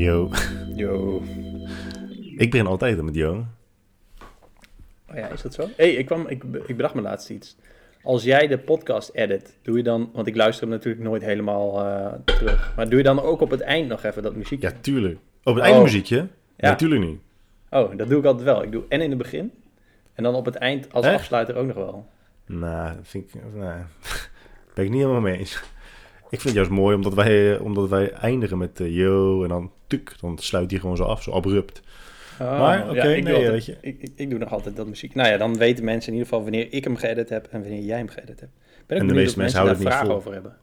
Yo. Yo. Ik begin altijd met yo. Oh ja, is dat zo? hey, ik, kwam, ik, ik bedacht me laatst iets. Als jij de podcast edit, doe je dan... Want ik luister hem natuurlijk nooit helemaal eh, terug. Maar doe je dan ook op het eind nog even dat muziekje? Ja, tuurlijk. Op het Oh. einde muziekje? Ja. Ja. Natuurlijk niet. Oh, dat doe ik altijd wel. Ik doe en in het begin. En dan op het eind als Echt? afsluiter ook nog wel. Nou, dat vind ik... Nou, ben ik niet helemaal mee eens. Ik vind het juist mooi omdat wij, omdat wij eindigen met eh, yo en dan tuk. Dan sluit hij gewoon zo af, zo abrupt. Oh, Maar, oké, ik, doe nee, altijd- weet je. Ik, ik, ik doe nog altijd dat muziek. Nou ja, dan weten mensen in ieder geval wanneer ik hem geëdit heb en wanneer jij hem geëdit hebt. Ik Ben ook En de meeste mensen daar houden het niet vragen vol. over hebben.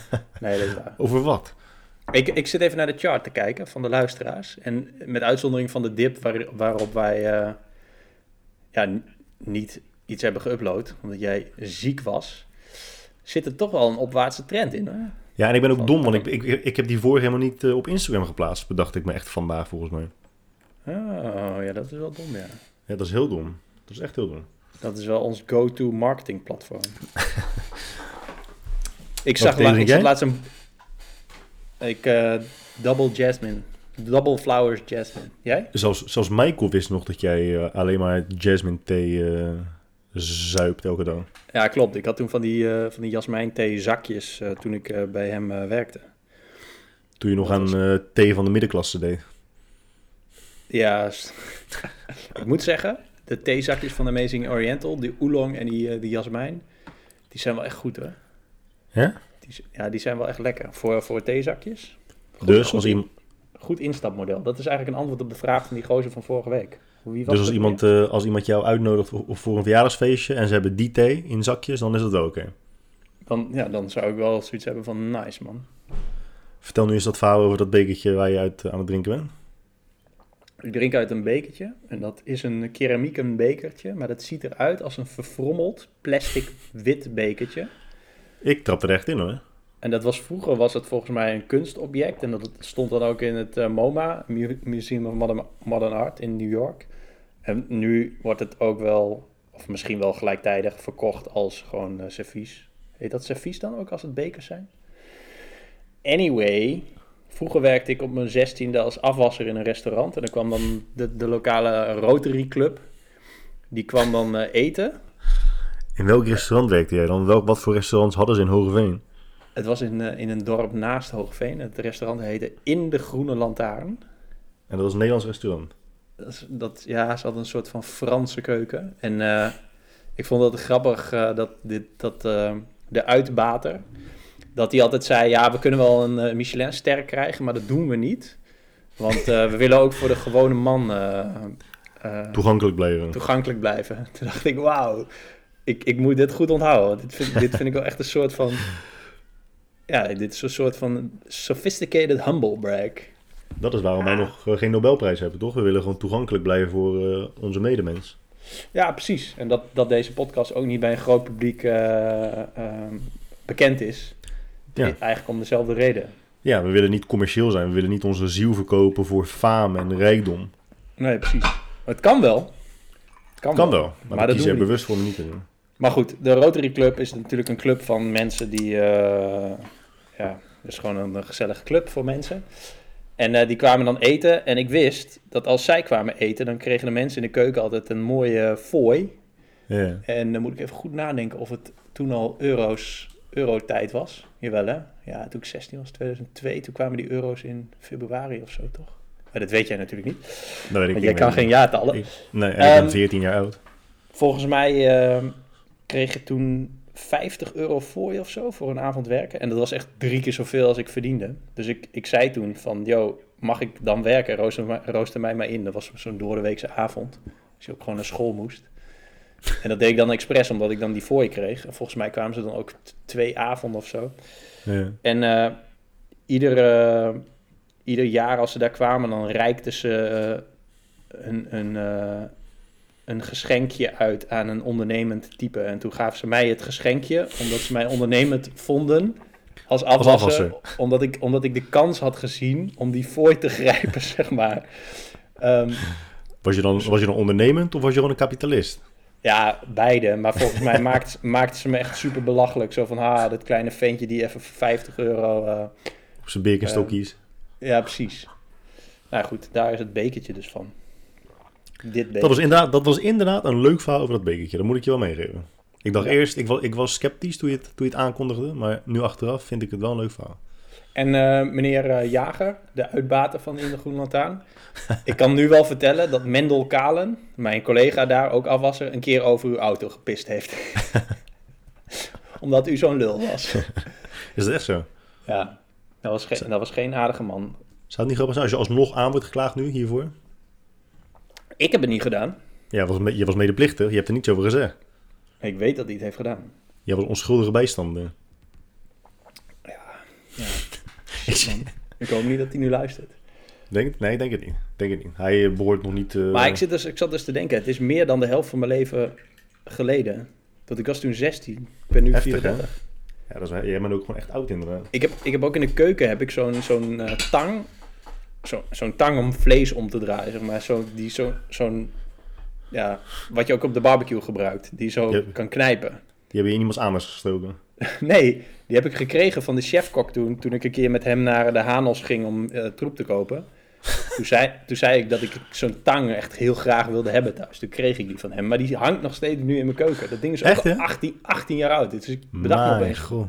nee, dat is waar. Over wat? Ik, ik zit even naar de chart te kijken van de luisteraars. En met uitzondering van de dip waar, waarop wij eh, ja, niet iets hebben geüpload, omdat jij ziek was, zit er toch wel een opwaartse trend in. Hè? Ja, en ik ben ook Van- dom, want ik, ik, ik heb die vorige helemaal niet eh, op Instagram geplaatst. Bedacht ik me echt vandaag, volgens mij. Oh ja, dat is wel dom, ja. Ja, dat is heel dom. Dat is echt heel dom. Dat is wel ons go-to marketing platform. ik zag, la- ik laatst een... Ik, eh, double jasmine. Double flowers jasmine. Jij? Zelfs, zelfs Michael wist nog dat jij eh, alleen maar jasmine thee zuipt elke dag. Ja, klopt. Ik had toen van die, eh van die jasmijnthee zakjes eh, toen ik eh, bij hem werkte. Toen je nog Dat aan was- thee van de middenklasse deed. Ja, ik moet zeggen, de theezakjes van Amazing Oriental, die oolong en die, die jasmijn, die zijn wel echt goed hoor. Ja? Die, z- ja, die zijn wel echt lekker voor, voor theezakjes. Goed- Dus goed als, iemand, Goed instapmodel. Dat is eigenlijk een antwoord op de vraag van die gozer van vorige week. Wie was dus als, iemand, eh, als iemand jou uitnodigt voor, voor een verjaardagsfeestje en ze hebben die thee in zakjes, dan is dat wel oké. Dan, ja, dan zou ik wel zoiets hebben van nice man. Vertel nu eens dat verhaal over dat bekertje waar je uit eh, aan het drinken bent. Ik drink uit een bekertje en dat is een keramieken bekertje, maar dat ziet eruit als een verfrommeld plastic wit bekertje. Ik trap er echt in hoor. En dat was vroeger was het volgens mij een kunstobject en dat stond dan ook in het eh, MoMA, Mu- Museum of Modern, Modern Art in New York. En nu wordt het ook wel, of misschien wel gelijktijdig, verkocht als gewoon eh servies. Heet dat servies dan ook als het bekers zijn? Anyway, vroeger werkte ik op mijn zestiende als afwasser in een restaurant en dan kwam dan de, de lokale Rotary Club. Die kwam dan eh, eten In welk restaurant werkte jij dan? Welk, wat voor restaurants hadden ze in Hogeveen? Het was in, eh, in een dorp naast Hoogveen. Het restaurant heette In de Groene Lantaarn. En dat was een Nederlands restaurant. Dat, dat, ja, ze hadden een soort van Franse keuken. En eh, ik vond het grappig eh, dat, dit, dat eh, de uitbater... dat hij altijd zei... ja, we kunnen wel een Michelin-ster krijgen, maar dat doen we niet. Want we willen ook voor de gewone man Toegankelijk blijven. toegankelijk blijven. Toen dacht ik, wauw, ik, ik moet dit goed onthouden. Dit vind, dit vind ik wel echt een soort van... Ja, dit is een soort van sophisticated humble brag. Dat is waarom wij nog eh, geen Nobelprijs hebben, toch? We willen gewoon toegankelijk blijven voor eh, onze medemens. Ja, precies. En dat, dat deze podcast ook niet bij een groot publiek eh, ehm, bekend is. Ja. Eigenlijk om dezelfde reden. Ja, we willen niet commercieel zijn. We willen niet onze ziel verkopen voor faam en rijkdom. Nee, precies. Maar het kan wel. Het kan, Kan wel. wel, maar, Maar dat er we bewust voor om niet te doen. Maar goed, de Rotary Club is natuurlijk een club van mensen die... ja, het is gewoon een, gezellige club voor mensen. En eh, die kwamen dan eten. En ik wist dat als zij kwamen eten, dan kregen de mensen in de keuken altijd een mooie fooi. En dan moet ik even goed nadenken of het toen al euro's, euro-tijd was. Jawel hè? Ja, toen ik 16 was, 2002, toen kwamen die euro's in februari of zo toch? Maar dat weet jij natuurlijk niet, Dat weet ik want jij kan geen jaartallen. Ik- Nee, en ik ben Ehm, 14 jaar oud. Volgens mij eh, kreeg je toen 50 euro voor je of zo voor een avond werken. En dat was echt drie keer zoveel als ik verdiende. Dus ik, ik zei toen van, yo, mag ik dan werken? Rooster, rooster mij maar in. Dat was zo'n doordeweekse avond. Als je ook gewoon naar school moest. En dat deed ik dan expres, omdat ik dan die voor je kreeg. En volgens mij kwamen ze dan ook twee avonden of zo. Ja. En eh, ieder, eh, ieder jaar als ze daar kwamen, dan reikten ze een, een, eh, een geschenkje uit aan een ondernemend type. En toen gaven ze mij het geschenkje, omdat ze mij ondernemend vonden als afwasser. afwasser. Omdat, ik, omdat ik de kans had gezien om die fooi te grijpen, zeg maar. Ehm, Was je, dan, was je dan ondernemend of was je gewoon een kapitalist? Ja, beide. Maar volgens mij maakt, maakten ze me echt super belachelijk. Zo van, ha, dat kleine ventje die even voor 50 euro... eh, Op zijn Birkenstockies. ja, precies. Nou goed, daar is het bekertje dus van. Dit. Dat was, inderdaad, dat was inderdaad een leuk verhaal over dat bekertje. Dat moet ik je wel meegeven. Ik dacht Ja. eerst, ik was, ik was sceptisch toen je, het, toen je het aankondigde. Maar nu achteraf vind ik het wel een leuk verhaal. En eh, meneer eh, Jager, de uitbater van In de Groene Lantaarn. ik kan nu wel vertellen dat Mendel Kalen, mijn collega daar, ook afwasser, een keer over uw auto gepist heeft. Omdat u zo'n lul was. Is dat echt zo? Ja, dat was, geen, dat was geen aardige man. Zou het niet grappig zijn als je alsnog aan wordt geklaagd nu hiervoor? Ik heb het niet gedaan. Ja, was, me- je was medeplichtig. Je hebt er niets over gezegd. Ik weet dat hij het heeft gedaan. Je was onschuldige bijstander. Ja. Shit, man. Ik hoop niet dat hij nu luistert. Denk, nee, denk het niet. Denk het niet. Hij eh, behoort nog niet... eh, Maar ik, zit dus, ik zat dus te denken, het is meer dan de helft van mijn leven geleden. Want ik was toen 16. Ik ben nu Heftig, 34. Ja, dat is, jij bent ook gewoon echt oud inderdaad. Ik heb, ik heb ook in de keuken heb ik zo'n zo'n eh, tang. Zo, zo'n tang om vlees om te draaien, zeg maar. Zo, die zo, zo'n, ja, wat je ook op de barbecue gebruikt. Die zo kan knijpen. Die hebben je in iemands anus gestoken. Nee, die heb ik gekregen van de chefkok toen, toen ik een keer met hem naar de Hanos ging om eh, troep te kopen. Toen zei, toen zei ik dat ik zo'n tang echt heel graag wilde hebben thuis. Toen kreeg ik die van hem. Maar die hangt nog steeds nu in mijn keuken. Dat ding is Echt, al hè? 18, 18 jaar oud. Dus ik bedacht opeens. god.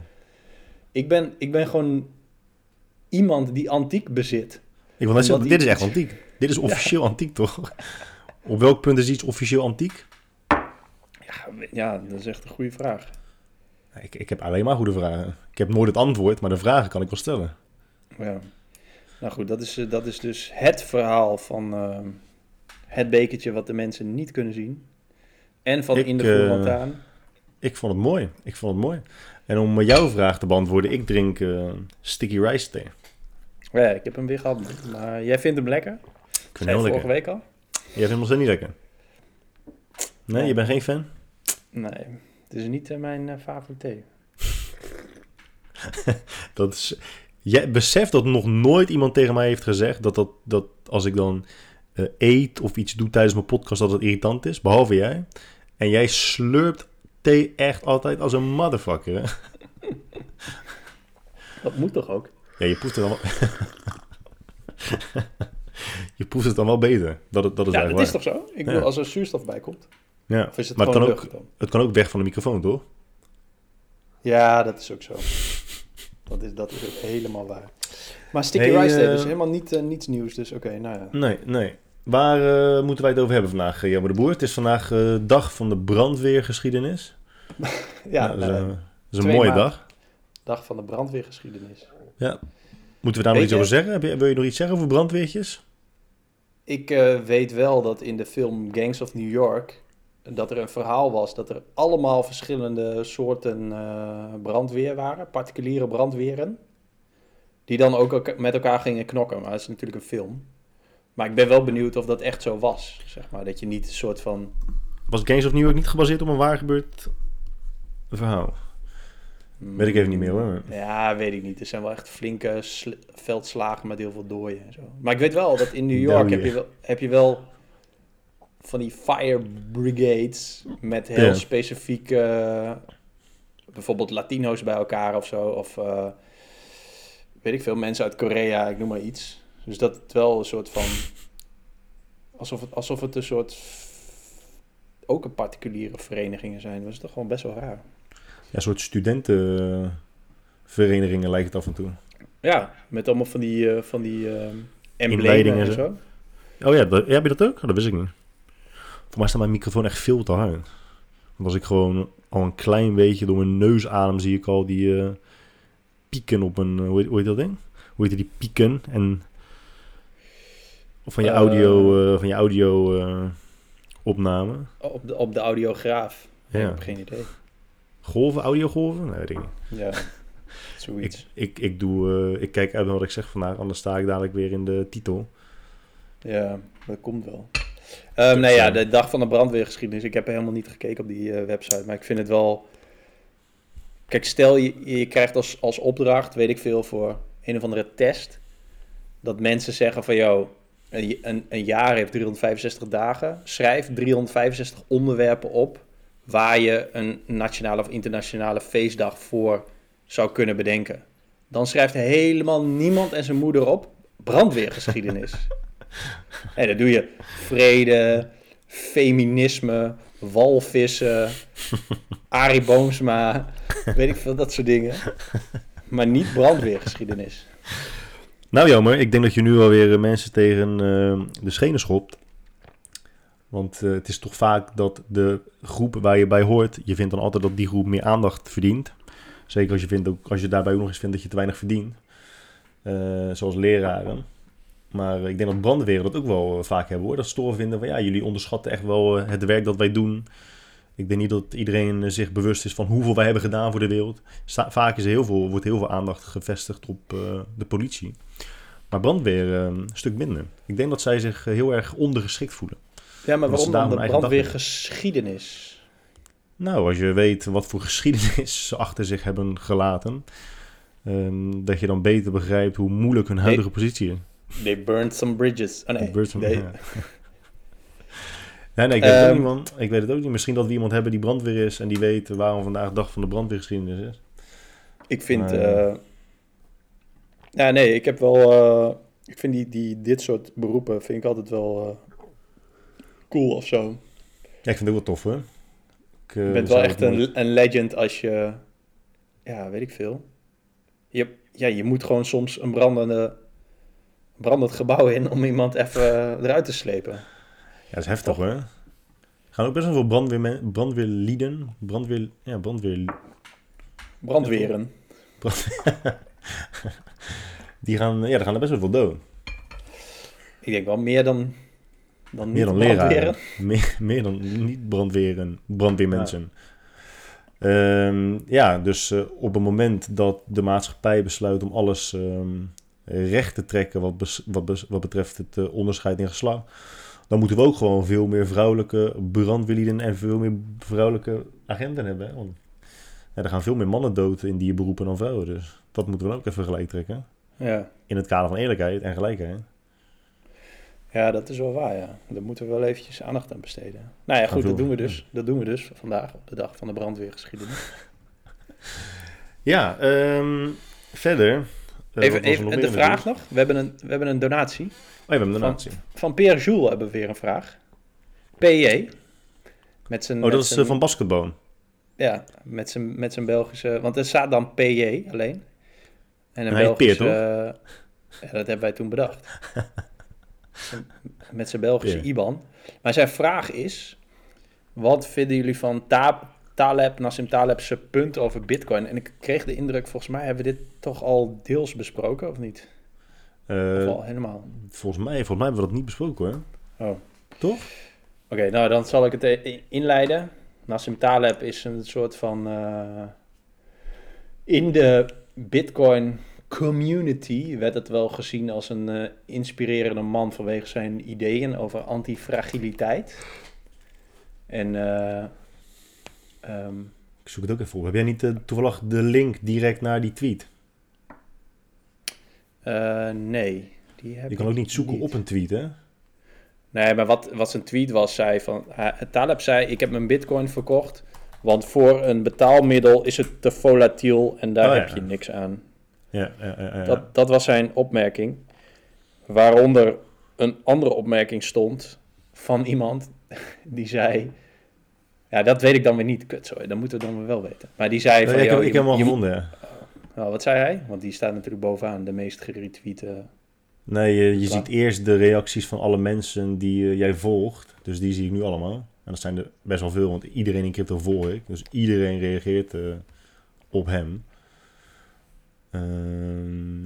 Ik ben, ik ben gewoon iemand die antiek bezit. Ik wil net zeggen, Omdat dit is echt antiek. Dit is officieel antiek, toch? Op welk punt is iets officieel antiek? Ja, ja, dat is echt een goede vraag. Ik, ik heb alleen maar goede vragen. Ik heb nooit het antwoord, maar de vragen kan ik wel stellen. Ja. Nou goed, dat is, eh, dat is dus het verhaal van eh, het bekertje wat de mensen niet kunnen zien. En van Ik, In de Groene eh, Lantaarn. Ik vond het mooi. Ik vond het mooi. En om eh, jouw vraag te beantwoorden, ik drink eh, sticky rice thee. Ja, ik heb hem weer gehad. Maar jij vindt hem lekker? Ik vind het heel vorige lekker. week al? Jij vindt hem nog steeds niet lekker? Nee, je bent geen fan? Nee, het is niet eh, mijn eh, favoriete. Dat is... Jij beseft dat nog nooit iemand tegen mij heeft gezegd dat, dat, dat als ik dan eh, eet of iets doe tijdens mijn podcast dat het irritant is, behalve jij. En jij slurpt thee echt altijd als een motherfucker, hè? Dat moet toch ook? Ja, je proeft het dan wel... je proeft het dan wel beter. Dat, dat is Ja, dat is toch zo? Ik Ja. bedoel, als er zuurstof bij komt. Ja. Of is het Maar het gewoon kan, ook, dan? het kan ook weg van de microfoon, toch? Ja, dat is ook zo. Dat is, dat is ook helemaal waar. Maar sticky Hey, rice dus helemaal niet, eh, niets nieuws. Dus oké, nou ja. Nee, nee. Waar eh, moeten wij het over hebben vandaag, Jammer de Boer? Het is vandaag dag van de brandweergeschiedenis. Ja, Nou, dat is, nou, een- dat is een 2 mooie dag. dag van de brandweergeschiedenis. Ja. Moeten we daar nog iets over zeggen? Heb je, wil je nog iets zeggen over brandweertjes? Ik eh, weet wel dat in de film Gangs of New York... dat er een verhaal was dat er allemaal verschillende soorten eh, brandweer waren. Particuliere brandweren. Die dan ook met elkaar gingen knokken. Maar dat is natuurlijk een film. Maar ik ben wel benieuwd of dat echt zo was. Zeg maar. Dat je niet een soort van... Was Gangs of New York niet gebaseerd op een waar gebeurd verhaal? Weet ik even niet meer hoor. Ja, weet ik niet. Er zijn wel echt flinke sl- veldslagen met heel veel dooien en zo. Maar ik weet wel dat in New York heb je, wel, heb je wel van die fire brigades met heel Ja. specifieke, bijvoorbeeld Latino's bij elkaar of zo. Of eh, weet ik veel, mensen uit Korea, ik noem maar iets. Dus dat het wel een soort van, alsof het, alsof het een soort, ook een particuliere verenigingen zijn. Dat is toch gewoon best wel raar. Ja, een soort studentenverenigingen lijkt het af en toe. Ja, met allemaal van die, eh, van die eh emblemen en zo. Oh ja, dat, heb je dat ook? Oh, dat wist ik niet. Voor mij staat mijn microfoon echt veel te hard. Want als ik gewoon al een klein beetje door mijn neus adem, zie ik al die eh, pieken op een... hoe, heet, hoe heet dat ding? Hoe heet die pieken? En of van je audio, van je audio opname. Op de, op de audiograaf. Ja. Ik heb geen idee. Golven, audiogolven? Nee, weet ik niet. Ja, Ik, zoiets. ik, ik, doe, eh, ik kijk uit naar wat ik zeg vandaag, anders sta ik dadelijk weer in de titel. Ja, dat komt wel. Ehm nou ja, de dag van de brandweergeschiedenis. Ik heb helemaal niet gekeken op die eh, website, maar ik vind het wel... Kijk, stel je, je krijgt als, als opdracht, weet ik veel, voor een of andere test... dat mensen zeggen van, joh, een, een, een jaar heeft 365 dagen. Schrijf 365 onderwerpen op waar je een nationale of internationale feestdag voor zou kunnen bedenken. Dan schrijft helemaal niemand en zijn moeder op brandweergeschiedenis. En dan doe je vrede, feminisme, walvissen, Arie Boomsma, weet ik veel, dat soort dingen. Maar niet brandweergeschiedenis. Nou jammer, ik denk dat je nu alweer eh, mensen tegen eh, de schenen schopt. Want eh, het is toch vaak dat de groep waar je bij hoort, je vindt dan altijd dat die groep meer aandacht verdient. Zeker als je, vindt als je daarbij ook nog eens vindt dat je te weinig verdient. Eh, zoals leraren. Maar ik denk dat brandweer dat ook wel eh, vaak hebben hoor. Dat toch vinden van ja, jullie onderschatten echt wel het werk dat wij doen. Ik denk niet dat iedereen zich bewust is van hoeveel wij hebben gedaan voor de wereld. Vaak is heel veel, wordt heel veel aandacht gevestigd op de politie. Maar brandweer een stuk minder. Ik denk dat zij zich heel erg ondergeschikt voelen. Ja, maar waarom dan de brandweergeschiedenis? Nou, als je weet wat voor geschiedenis ze achter zich hebben gelaten, ehm, dat je dan beter begrijpt hoe moeilijk hun huidige positie is. They burned some bridges. Oh nee, ja. Nee, nee, ik weet, het ook Ehm, niet, man. ik weet het ook niet. Misschien dat we iemand hebben die brandweer is en die weet waarom vandaag dag van de brandweergeschiedenis is. Ik vind... Maar, eh, ja, nee, ik heb wel... eh, ik vind die, die, dit soort beroepen vind ik altijd wel eh, cool of zo. Ja, ik vind het ook wel tof, hoor. Ik, eh, Je bent wel echt een, een legend als je... Ja, weet ik veel. Je, ja, je moet gewoon soms een brandende, brandend gebouw in om iemand even eruit te slepen. Ja, dat is heftig, hoor. Er gaan ook best wel veel brandweermen, brandweerlieden, brandweer, ja, brandweer, Brandweren. die gaan, ja, daar gaan er best wel veel dood. Ik denk wel meer dan, dan Meer dan leraren. Meer, meer dan niet brandweren, brandweermensen. Ehm, ja, dus eh, op het moment dat de maatschappij besluit om alles ehm, recht te trekken wat, bes- wat, bes- wat betreft het eh, onderscheid in geslacht, dan moeten we ook gewoon veel meer vrouwelijke brandweerlieden en veel meer vrouwelijke agenten hebben. Hè? Want ja, er gaan veel meer mannen dood in die beroepen dan vrouwen, dus dat moeten we dan ook even gelijk trekken. Ja. In het kader van eerlijkheid en gelijkheid. Ja, dat is wel waar, ja. Daar moeten we wel eventjes aandacht aan besteden. Nou ja, goed, dat doen we dus. Dat doen we dus vandaag op de dag van de brandweergeschiedenis. Ja, ehm, verder. eh, Even, even de vraag nog. We hebben, een, we hebben een donatie. Oh, we hebben een donatie. Van Pierre Jules hebben we weer een vraag. PJ. Met zijn, Oh, met dat is zijn- eh, van basketbal. Ja, met zijn, met zijn Belgische... Want er staat dan PJ alleen. En een En ja, dat hebben wij toen bedacht. Met zijn Belgische. IBAN. Maar zijn vraag is... Wat vinden jullie van Ta Taleb, Nassim Taleb's punt over bitcoin? En ik kreeg de indruk, volgens mij hebben we dit toch al deels besproken, of niet? Eh, Of al helemaal? volgens, mij, volgens mij hebben we dat niet besproken, hoor. Oh. Toch? Oké, nou dan zal ik het eh, inleiden. Nassim Taleb is een soort van... eh, in de Bitcoin community werd het wel gezien als een eh, inspirerende man vanwege zijn ideeën over antifragiliteit. En eh, ehm, Ik zoek het ook even op. Heb jij niet eh, toevallig de link direct naar die tweet? nee, die heb Je kan ook niet zoeken op een tweet, hè? Nee, maar wat, wat zijn tweet was, zei van... Taleb zei, ik heb mijn bitcoin verkocht... want voor een betaalmiddel is het te volatiel... en daar Oh, ja. heb je niks aan. Ja. Dat, dat was zijn opmerking. Waaronder een andere opmerking stond... van iemand die zei... Ja, dat weet ik dan weer niet. Kut, sorry, dat moeten we dan weer wel weten. Maar die zei van... ik, heb, joh, ik heb hem al gevonden, ja. Nou, wat zei hij? Want die staat natuurlijk bovenaan de meest geretweete... Nee, je, ziet eerst de reacties van alle mensen die eh, jij volgt. Dus die zie ik nu allemaal. En dat zijn er best wel veel, want iedereen in crypto volg ik. Dus iedereen reageert eh, op hem. Ehm,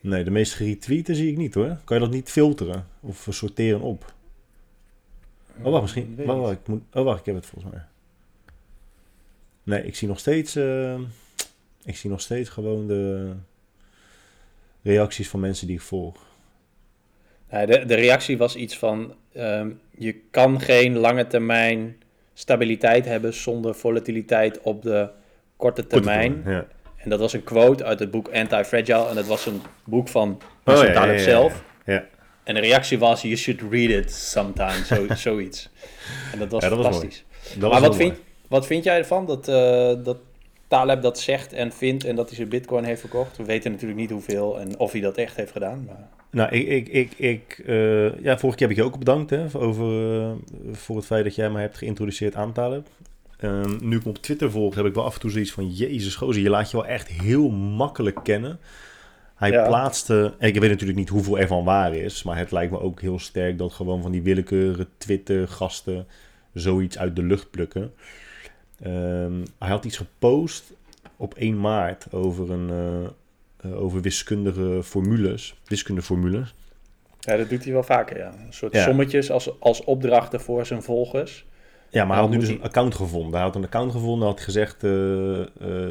nee, de meest geretweeten zie ik niet hoor. Kan je dat niet filteren of sorteren op? Oh, wacht, misschien. Wacht, wacht, ik moet, oh, wacht, ik heb het volgens mij. Nee, ik zie nog steeds. eh, ik zie nog steeds gewoon de reacties van mensen die ik volg. Nou, de, de reactie was iets van: ehm, je kan geen lange termijn stabiliteit hebben zonder volatiliteit op de korte termijn. Ja. En dat was een quote uit het boek Anti-Fragile. En dat was een boek van Oh, Nassim ja, ja, ja, zelf. Ja. En de reactie was: You should read it sometime. Zo, zoiets. En dat was fantastisch. Dat maar was wat vind, wat vind jij ervan dat, eh, dat Taleb dat zegt en vindt en dat hij zijn Bitcoin heeft verkocht? We weten natuurlijk niet hoeveel en of hij dat echt heeft gedaan. Maar... Nou, ik, ik, ik, ik eh, ja, vorige keer heb ik je ook bedankt hè, over, eh, voor het feit dat jij mij hebt geïntroduceerd aan Taleb. Ehm, nu ik hem op Twitter volg, heb ik wel af en toe zoiets van... Jezus, gozer, je laat je wel echt heel makkelijk kennen. Hij Ja. plaatste... En ik weet natuurlijk niet hoeveel ervan waar is... maar het lijkt me ook heel sterk dat gewoon van die willekeurige Twitter-gasten... zoiets uit de lucht plukken. Ehm, hij had iets gepost op 1 maart over, een, eh, eh, over wiskundige formules. Wiskundeformules. Ja, dat doet hij wel vaker, ja. Een soort Ja. sommetjes als, als opdrachten voor zijn volgers. Ja, maar hij had nu dus een account gevonden. Hij had een account gevonden, had gezegd, eh, eh,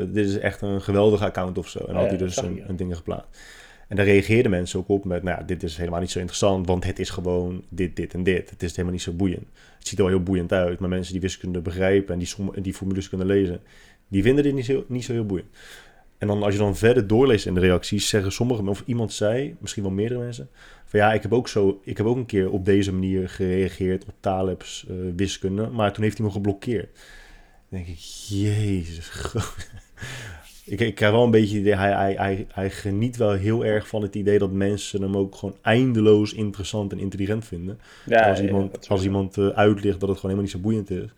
dit is echt een geweldige account of zo. En Oh had ja, hij dus een, dingen geplaatst. En daar reageerden mensen ook op met, nou ja, dit is helemaal niet zo interessant, want het is gewoon dit, dit en dit. Het is helemaal niet zo boeiend. Het ziet er wel heel boeiend uit, maar mensen die wiskunde begrijpen en die, som, die formules kunnen lezen, die vinden dit niet zo, niet zo heel boeiend. En dan als je dan verder doorleest in de reacties, zeggen sommigen, of iemand zei, misschien wel meerdere mensen, van ja, ik heb ook, zo, ik heb ook een keer op deze manier gereageerd op Taleb's eh, wiskunde, maar toen heeft hij me geblokkeerd. Dan denk ik, jezus. ik, ik krijg wel een beetje idee, hij, hij, hij, hij geniet wel heel erg van het idee dat mensen hem ook gewoon eindeloos interessant en intelligent vinden. Ja, als iemand, als iemand eh, uitlegt dat het gewoon helemaal niet zo boeiend is.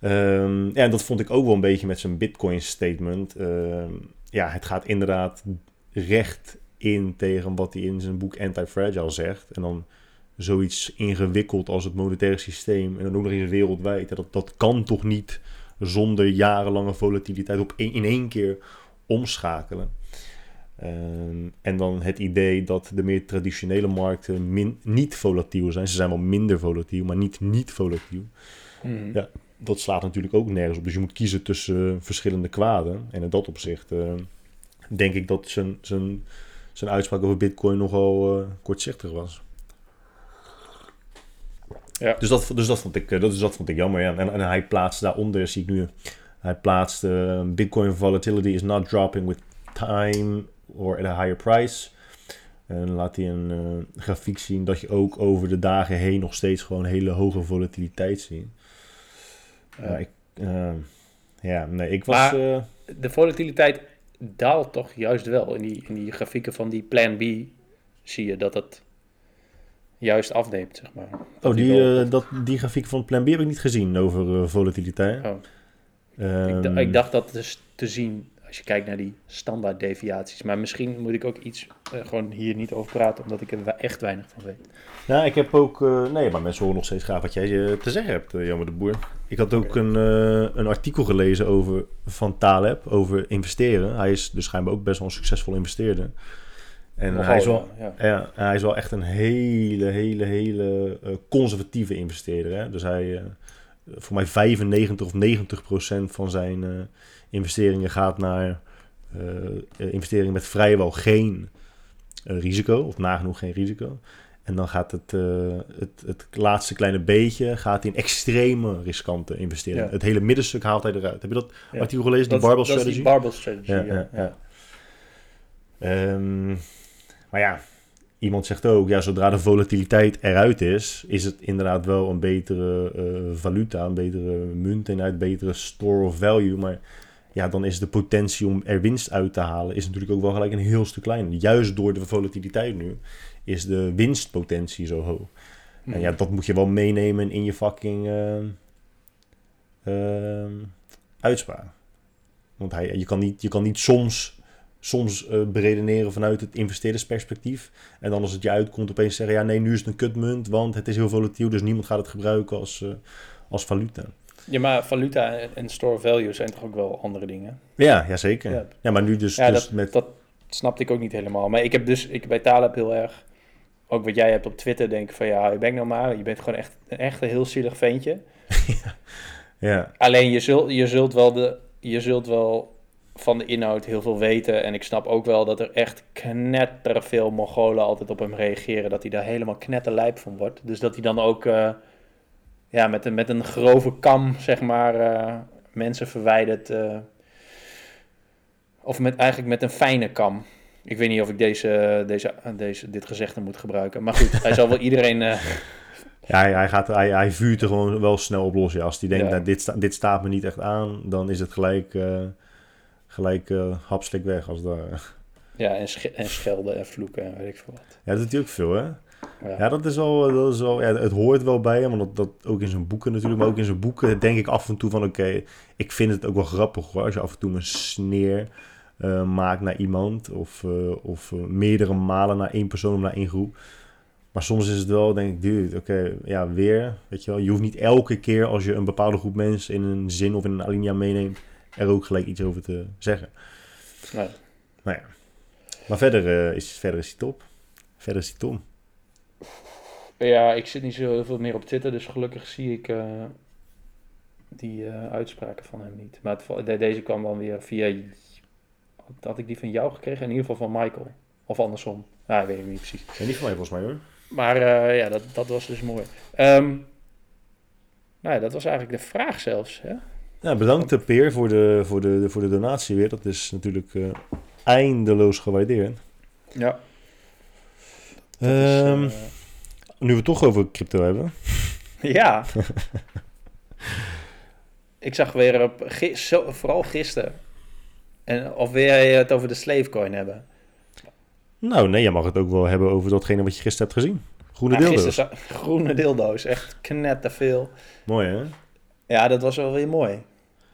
Ehm, ja, en dat vond ik ook wel een beetje met zijn Bitcoin statement. Ehm, ja, het gaat inderdaad recht in tegen wat hij in zijn boek Anti-Fragile zegt. En dan zoiets ingewikkeld als het monetaire systeem. En dan ook nog eens wereldwijd. Dat, dat kan toch niet zonder jarenlange volatiliteit op in één keer omschakelen. Ehm, en dan het idee dat de meer traditionele markten min, niet volatiel zijn. Ze zijn wel minder volatiel, maar niet niet volatiel. Mhm. Ja. Dat slaat natuurlijk ook nergens op. Dus je moet kiezen tussen eh, verschillende kwaden. En in dat opzicht eh, denk ik dat zijn, zijn, zijn uitspraak over Bitcoin nogal eh, kortzichtig was. Ja. Dus, dat, dus dat, vond ik, eh, dat, dus dat vond ik jammer. Ja. En, en hij plaatst daaronder, zie ik nu, hij plaatst eh, Bitcoin volatility is not dropping with time or at a higher price. En laat hij een grafiek zien dat je ook over de dagen heen nog steeds gewoon hele hoge volatiliteit ziet. Ja, ik, ja nee, ik was... Maar- De volatiliteit daalt toch juist wel. In die, in die grafieken van die Plan B zie je dat het juist afneemt, zeg maar. Dat oh, die wel- eh, dat, die grafiek van Plan B heb ik niet gezien over eh, volatiliteit. Oh. Ehm, Ik, d- ik dacht dat dus te zien als je kijkt naar die standaard deviaties. Maar misschien moet ik ook iets eh, gewoon hier niet over praten, omdat ik er echt weinig van weet. Nou, ik heb ook... nee, maar mensen horen nog steeds graag wat jij te zeggen hebt, uh, Jammer de Boer. Ik had ook een, eh, een artikel gelezen over, van Taleb over investeren. Hij is dus schijnbaar ook best wel een succesvol investeerder. En Nogal, hij is wel... ja. Ja, hij is wel echt een hele, hele, hele eh, conservatieve investeerder. Hè? Dus hij, eh, voor mij 95 of 90 procent van zijn investeringen gaat naar investeringen met vrijwel geen risico, of nagenoeg geen risico. En dan gaat het, eh, het, het laatste kleine beetje gaat in extreme riskante investeringen. Ja. Het hele middenstuk haalt hij eruit. Heb je dat Ja. artikel gelezen, die barbell strategy? die barbell strategy, Ja, ja. ja, ja. ja. Ehm, maar ja, iemand zegt ook, ja, zodra de volatiliteit eruit is, is het inderdaad wel een betere eh, valuta, een betere munt en uit betere store of value. Maar ja, dan is de potentie om er winst uit te halen, is natuurlijk ook wel gelijk een heel stuk kleiner. Juist door de volatiliteit nu is de winstpotentie zo hoog. En ja, dat moet je wel meenemen in je fucking ehm, ehm, uitspraak. Want hij, je, kan niet, je kan niet soms, soms eh, beredeneren vanuit het investeerdersperspectief. En dan als het je uitkomt opeens zeggen... ja, nee, nu is het een kutmunt, want het is heel volatiel... dus niemand gaat het gebruiken als, eh, als valuta. Ja, maar valuta en- store value zijn toch ook wel andere dingen? Ja, ja zeker. Ja. Ja, maar nu dus, Ja, dus dat, met... dat snapte ik ook niet helemaal. Maar ik heb dus, ik bij Taleb heel erg, ook wat jij hebt op Twitter, denk ik van ja, je bent nou maar, je bent gewoon echt, echt een heel zielig ventje. ja, Alleen je zult, je zult wel de, je zult wel van de inhoud heel veel weten. En ik snap ook wel dat er echt knetterveel Mongolen altijd op hem reageren. Dat hij daar helemaal knetterlijp van wordt. Dus dat hij dan ook eh, ja, met, een, met een grove kam, zeg maar, eh, mensen verwijdert. eh, of met, eigenlijk met een fijne kam. Ik weet niet of ik deze, deze, deze, dit gezegde moet gebruiken. Maar goed, hij zal wel iedereen... eh, ja hij, hij, gaat, hij, hij vuurt er gewoon wel snel op los. Ja. Als hij denkt, Ja. nou, dit, sta, dit staat me niet echt aan... dan is het gelijk, eh gelijk hapslik weg als daar... Ja, en, sch- en schelden en vloeken en weet ik veel wat. Ja, dat doet hij ook veel, hè? Ja. Ja, dat is wel, dat is wel ja, het hoort wel bij hem, want dat, dat ook in zijn boeken natuurlijk, maar ook in zijn boeken denk ik af en toe van, oké, ik vind het ook wel grappig hoor, als je af en toe een sneer eh, maakt naar iemand, of, eh, of eh, meerdere malen naar één persoon of naar één groep. Maar soms is het wel, denk ik, dude, oké, ja, weer, weet je wel, je hoeft niet elke keer als je een bepaalde groep mensen in een zin of in een alinea meeneemt, er ook gelijk iets over te zeggen. Nee. Nou ja, maar verder, is, verder is hij top. Verder is hij Tom. Ja, ik zit niet zo heel veel meer op Twitter, dus gelukkig zie ik eh, die eh, uitspraken van hem niet. Maar het, deze kwam dan weer via... Had ik die van jou gekregen? In ieder geval van Michael. Of andersom. Ja, ik weet het niet precies. Ja, niet van mij volgens mij hoor. Maar eh, ja, dat, dat was dus mooi. Ehm, nou ja, dat was eigenlijk de vraag zelfs. Hè? Ja, bedankt Peer voor de, voor, de, voor de donatie weer. Dat is natuurlijk eindeloos gewaardeerd. Ja. Is, Ehm, eh, nu we het toch over crypto hebben. ja. ik zag weer op, zo, vooral gisteren. En of wil jij het over de slavecoin hebben? Nou nee, je mag het ook wel hebben over datgene wat je gisteren hebt gezien. Groene gisteren za- groene dildo's, echt knetterveel. Mooi hè? Ja, dat was wel weer mooi.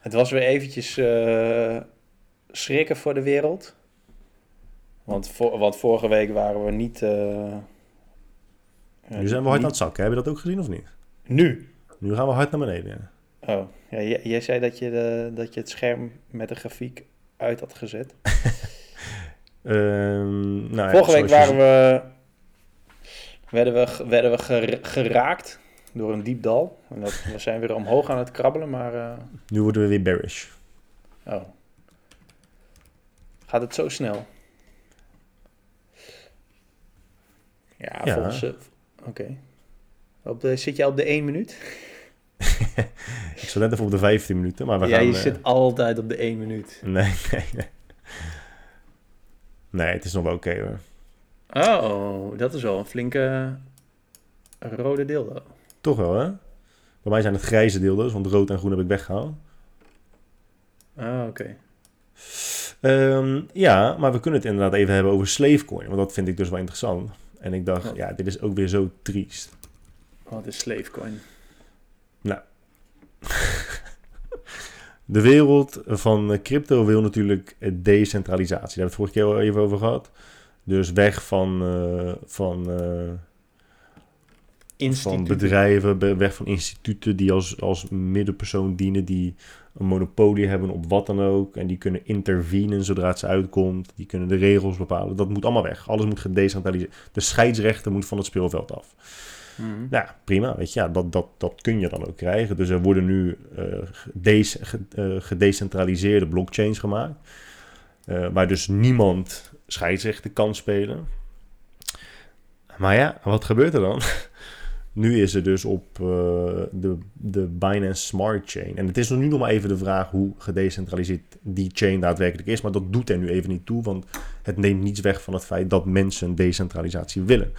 Het was weer eventjes eh, schrikken voor de wereld. Want, voor, want vorige week waren we niet... eh, Nu zijn we hard aan het zakken. Heb je dat ook gezien of niet? Nu? Nu gaan we hard naar beneden. Ja. Oh, ja, jij, zei dat je, de, dat je het scherm met de grafiek uit had gezet. Ehm, nou, ja, Vorige week waren we, werden we, werden we ger- geraakt door een diep dal. En dat, we zijn weer omhoog aan het krabbelen, maar... eh, Nu worden we weer bearish. oh. Gaat het zo snel? Ja, Ja. volgens... eh, Oké. Op de- Zit jij op de 1 minuut? Ik zat net even op de 15 minuten, maar we ja, gaan... je eh, zit altijd op de 1 minuut. Nee, nee, nee. Nee, het is nog wel oké hoor. Oh, dat is wel een flinke rode dildo. Toch wel hè? Bij mij zijn het grijze dildo's, want rood en groen heb ik weggehaald. Ah, oké. Ehm, ja, maar we kunnen het inderdaad even hebben over Slavecoin. Want dat vind ik dus wel interessant. En ik dacht, Ja. ja, dit is ook weer zo triest. Wat is slavecoin? De wereld van eh, crypto wil natuurlijk eh, decentralisatie. Daar hebben we het vorige keer al even over gehad. Dus weg van, eh, van, van bedrijven, be- weg van instituten die als, als middenpersoon dienen, die een monopolie hebben op wat dan ook. En die kunnen intervenen zodra het ze uitkomt. Die kunnen de regels bepalen. Dat moet allemaal weg. Alles moet gedecentraliseerd. De scheidsrechter moet van het speelveld af. Mhm. Ja, prima. Weet je, ja, dat, dat, dat kun je dan ook krijgen. Dus er worden nu eh, gedecentraliseerde blockchains gemaakt. eh, waar dus niemand scheidsrechter kan spelen. Maar ja, wat gebeurt er dan? nu is er dus op eh, de, de Binance Smart Chain. En het is nu nog maar even de vraag hoe gedecentraliseerd die chain daadwerkelijk is. Maar dat doet er nu even niet toe. Want het neemt niets weg van het feit dat mensen decentralisatie willen.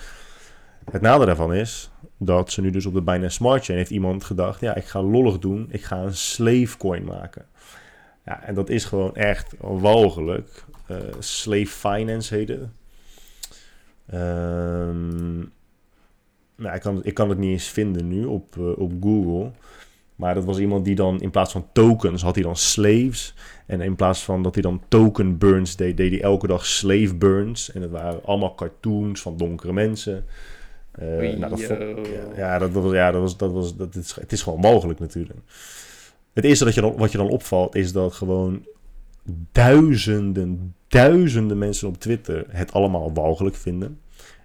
Het nadeel daarvan is dat ze nu dus op de Binance Smart Chain heeft iemand gedacht... ja, ik ga lollig doen, ik ga een slave coin maken. Ja, en dat is gewoon echt walgelijk. Eh, slave finance heet het. Ehm, nou, ik, kan, ik kan het niet eens vinden nu op, eh, op Google. Maar dat was iemand die dan in plaats van tokens had hij dan slaves. En in plaats van dat hij dan token burns deed, deed hij elke dag slave burns. En het waren allemaal cartoons van donkere mensen. Oei, nou, dat ja, ja, dat, dat was, ja, dat was, dat was, dat is, het is gewoon mogelijk natuurlijk. Het eerste dat je dan, wat je dan opvalt is dat gewoon duizenden, duizenden mensen op Twitter het allemaal walgelijk vinden.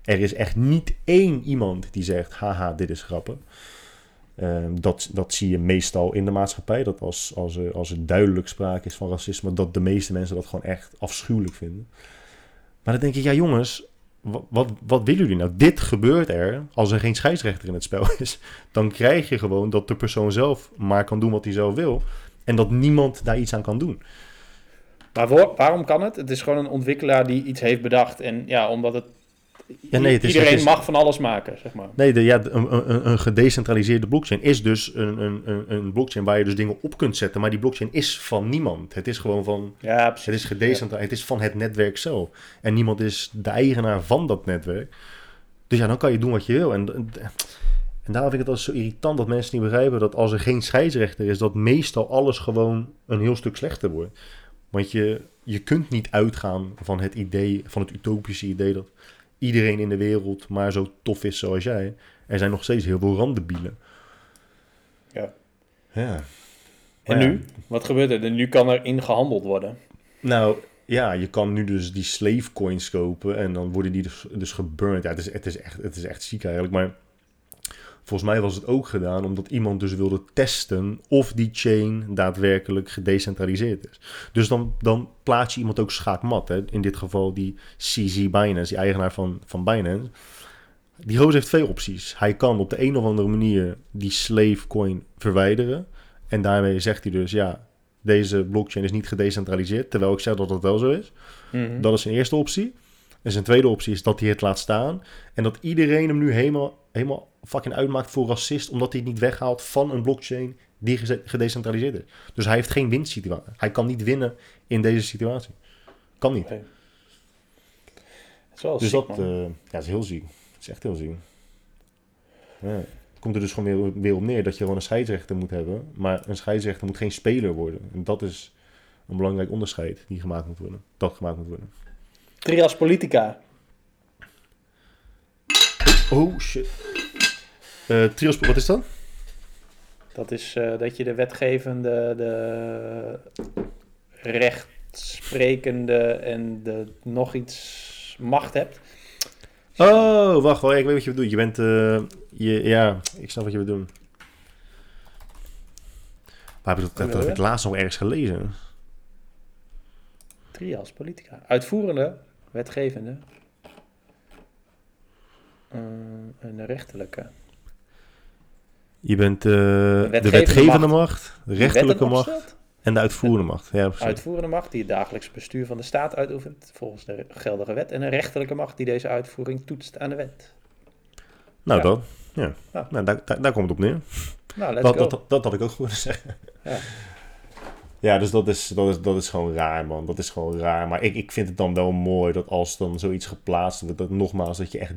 Er is echt niet één iemand die zegt, haha, dit is grappig. Ehm, dat, dat zie je meestal in de maatschappij. Dat als, als, er, als er duidelijk sprake is van racisme, dat de meeste mensen dat gewoon echt afschuwelijk vinden. Maar dan denk ik, ja jongens, wat, wat, wat willen jullie nou? Dit gebeurt er als er geen scheidsrechter in het spel is. Dan krijg je gewoon dat de persoon zelf maar kan doen wat hij zelf wil. En dat niemand daar iets aan kan doen. Maar waarom kan het? Het is gewoon een ontwikkelaar die iets heeft bedacht. En ja, omdat het Ja, nee, iedereen is- mag van alles maken, zeg maar. Nee, de, ja, een, een, een gedecentraliseerde blockchain is dus een, een, een, een blockchain waar je dus dingen op kunt zetten. Maar die blockchain is van niemand. Het is gewoon van, Ja, precies. het is gedecentraliseerd. Het is van het netwerk zelf. En niemand is de eigenaar van dat netwerk. Dus ja, dan kan je doen wat je wil. En, en, en daarom vind ik het altijd zo irritant dat mensen niet begrijpen dat als er geen scheidsrechter is, dat meestal alles gewoon een heel stuk slechter wordt. Want je, je kunt niet uitgaan van het idee, van het utopische idee dat iedereen in de wereld maar zo tof is zoals jij. Er zijn nog steeds heel veel randdebielen. Ja. Ja. En ja. nu? Wat gebeurt er? Nu kan er in gehandeld worden. Nou, ja, je kan nu dus die slave coins kopen en dan worden die dus, dus geburnt. Ja, het is, het, is echt, het is echt ziek eigenlijk, maar volgens mij was het ook gedaan omdat iemand dus wilde testen of die chain daadwerkelijk gedecentraliseerd is. Dus dan, dan plaats je iemand ook schaakmat. Hè? In dit geval die CZ Binance, die eigenaar van, van Binance. Die roos heeft twee opties. Hij kan op de een of andere manier die slave coin verwijderen. En daarmee zegt hij dus, ja, deze blockchain is niet gedecentraliseerd. Terwijl ik zeg dat dat wel zo is. Mhm. Dat is zijn eerste optie. En zijn tweede optie is dat hij het laat staan. En dat iedereen hem nu helemaal, helemaal fucking uitmaakt voor racist. Omdat hij het niet weghaalt van een blockchain die gedecentraliseerd is. Dus hij heeft geen winstsituatie. Hij kan niet winnen in deze situatie. Kan niet. Oké. Het is wel Dus ziek, dat eh, ja, het is heel ziek. Het is echt heel ziek. Ja. Het komt er dus gewoon weer, weer op neer dat je gewoon een scheidsrechter moet hebben. Maar een scheidsrechter moet geen speler worden. En dat is een belangrijk onderscheid die gemaakt moet worden. Dat gemaakt moet worden. Trias Politica. Oh shit. Eh trios, wat is dat? Dat is eh, dat je de wetgevende, de rechtsprekende en de nog iets macht hebt. Oh, wacht, wel, ik weet wat je bedoelt. Je bent, eh, je, ja, ik snap wat je bedoelt. Maar heb ik dat, dat, dat heb ik laatst nog ergens gelezen. Trias Politica. Uitvoerende, wetgevende eh, en de rechterlijke. Je bent eh, de wetgevende wetgevende macht. macht, de rechterlijke macht en de uitvoerende macht. Ja. Uitvoerende macht die het dagelijks bestuur van de staat uitoefent volgens de geldige wet. En een rechterlijke macht die deze uitvoering toetst aan de wet. nou, ja. dat. Ja. Ja. Nou, daar, daar, daar komt het op neer. Nou, let's Dat, dat, dat had ik ook gewoon zeggen. Ja. Ja, dus dat is, dat, is, dat is gewoon raar, man. Dat is gewoon raar. Maar ik, ik vind het dan wel mooi dat als dan zoiets geplaatst wordt, dat nogmaals, dat je echt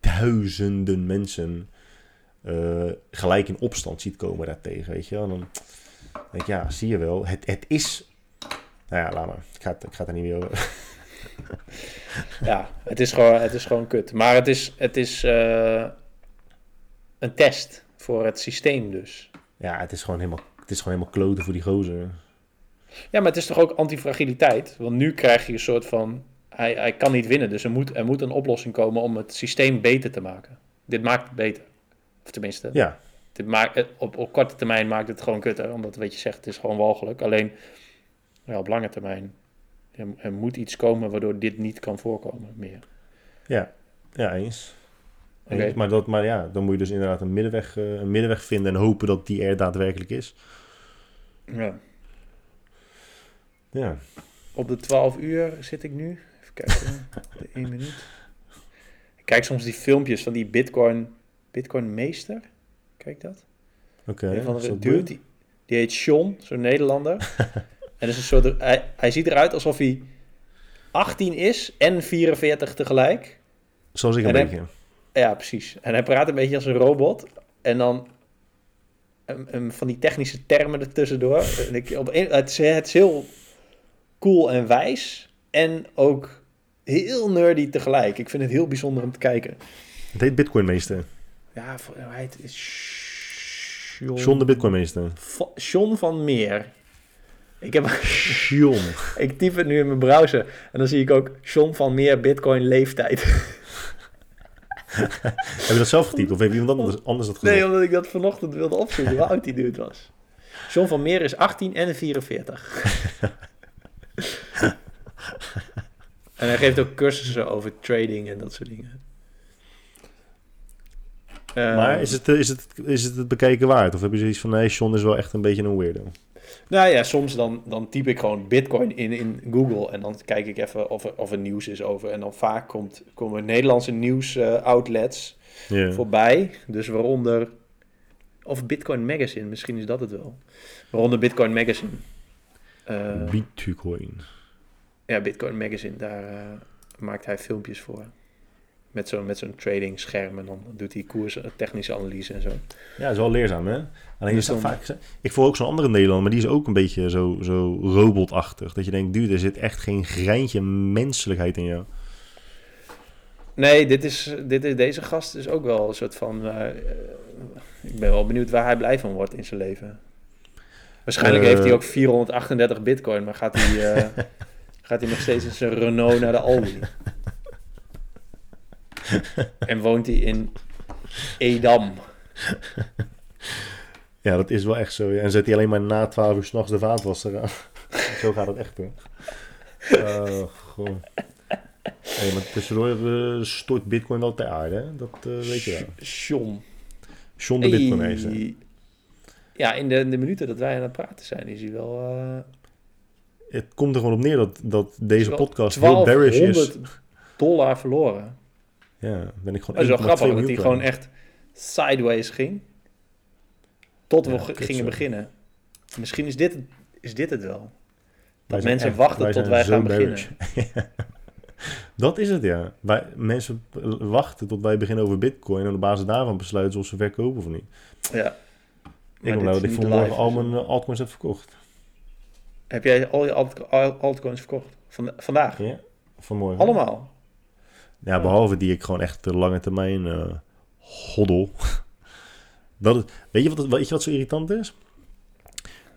duizenden mensen eh, gelijk in opstand ziet komen daartegen, weet je wel. Dan denk ik, ja, zie je wel, het, het is... Nou ja, laat maar. Ik ga, het, ik ga het er niet meer over. Ja, het is gewoon, het is gewoon kut. Maar het is, het is eh, een test voor het systeem dus. Ja, het is gewoon helemaal, het is gewoon helemaal kloten voor die gozer. Ja, maar het is toch ook antifragiliteit? Want nu krijg je een soort van... Hij, hij kan niet winnen, dus er moet, er moet een oplossing komen om het systeem beter te maken. Dit maakt het beter. Of tenminste, Ja, dit maakt, het- op, op korte termijn maakt het gewoon kutter. Omdat, weet je zegt, het is gewoon walgelijk. Alleen, ja, op lange termijn... Er, er moet iets komen waardoor dit niet kan voorkomen meer. ja, ja, eens. Eens. Maar, dat, maar ja, dan moet je dus inderdaad een middenweg, eh, een middenweg vinden en hopen dat die er daadwerkelijk is. Ja. Ja. Op de 12 uur zit ik nu. Even kijken, de 1 minuut. Ik kijk soms die filmpjes van die Bitcoin, Bitcoin meester. Kijk dat? Oké. Een van de dude, die, die heet Sean, zo'n Nederlander. en is een soort, hij, hij ziet eruit alsof hij 18 is en 44 tegelijk. Zoals ik een En hij- beetje. Ja, precies. En hij praat een beetje als een robot. En dan van die technische termen ertussendoor. En ik, op een, het, is, het is heel cool en wijs. En ook heel nerdy tegelijk. Ik vind het heel bijzonder om te kijken. Het heet Bitcoinmeester. Ja, voor- hij heet John, John de Bitcoinmeester. Va- John van Meer. Ik, heb, John. ik typ het nu in mijn browser. En dan zie ik ook John van Meer Bitcoin leeftijd. Heb je dat zelf getypt of heeft iemand anders, anders dat gedaan? Nee, omdat ik dat vanochtend wilde opzoeken, hoe oud die dude was. John van Meer is 18 en 44. en hij geeft ook cursussen over trading en dat soort dingen. Eh, maar is het, is, het, is het het bekijken waard? Of heb je zoiets van, nee, John is wel echt een beetje een weirdo? Nou ja, soms dan, dan typ ik gewoon bitcoin in, in Google en dan kijk ik even of er, of er nieuws is over. En dan vaak komt, komen Nederlandse nieuws eh, outlets voorbij. Dus waaronder, of Bitcoin Magazine, misschien is dat het wel. Waaronder Bitcoin Magazine. Eh, Bitcoin. ja, Bitcoin Magazine, daar eh, maakt hij filmpjes voor. Met zo'n met zo'n trading scherm en dan doet hij koers, eh, technische analyse en zo. Ja, dat is wel leerzaam, hè? Alleen Dus is dat dan- vaak... Ik voel ook zo'n andere Nederlander, maar die is ook een beetje zo, zo robotachtig. Dat je denkt, dude, er zit echt geen greintje menselijkheid in jou. Nee, dit is, dit is, deze gast is ook wel een soort van... ik ben wel benieuwd waar hij blij van wordt in zijn leven. Waarschijnlijk Eh. heeft hij ook 438 bitcoin, maar gaat hij, eh, gaat hij nog steeds in zijn Renault naar de Aldi. en woont hij in Edam. Ja, dat is wel echt zo. En zet hij alleen maar na 12 uur s'nachts de vaatwasser aan. zo gaat het echt, hoor. Oh, goh. Hey, maar tussendoor eh, stort bitcoin wel ter aarde, hè? Dat weet je wel. John. John de bitcoin? Hey. Ja, in de, in de minuten dat wij aan het praten zijn, is hij wel... eh, Het komt er gewoon op neer dat, dat deze podcast heel bearish is. 1200 dollar verloren. Ja, ben ik gewoon Dat is wel 1,2 grappig dat hij gewoon echt sideways ging. Tot we Ja, gingen zo. beginnen. Misschien is dit, het- is dit het wel. Dat mensen echt- wachten wij tot wij gaan beginnen. Dat is het, ja. Wij, mensen wachten tot wij beginnen over bitcoin... en op basis daarvan besluiten of ze verkopen of niet. Ja. Ik dit nou dat ik voor morgen live, al mijn eh, altcoins heb verkocht. Heb jij al je alt- al- altcoins verkocht? Van, vandaag? Ja, vanmorgen. Allemaal? Ja, behalve die ik gewoon echt de lange termijn eh hoddel. Dat is, weet, je wat, weet je wat zo irritant is?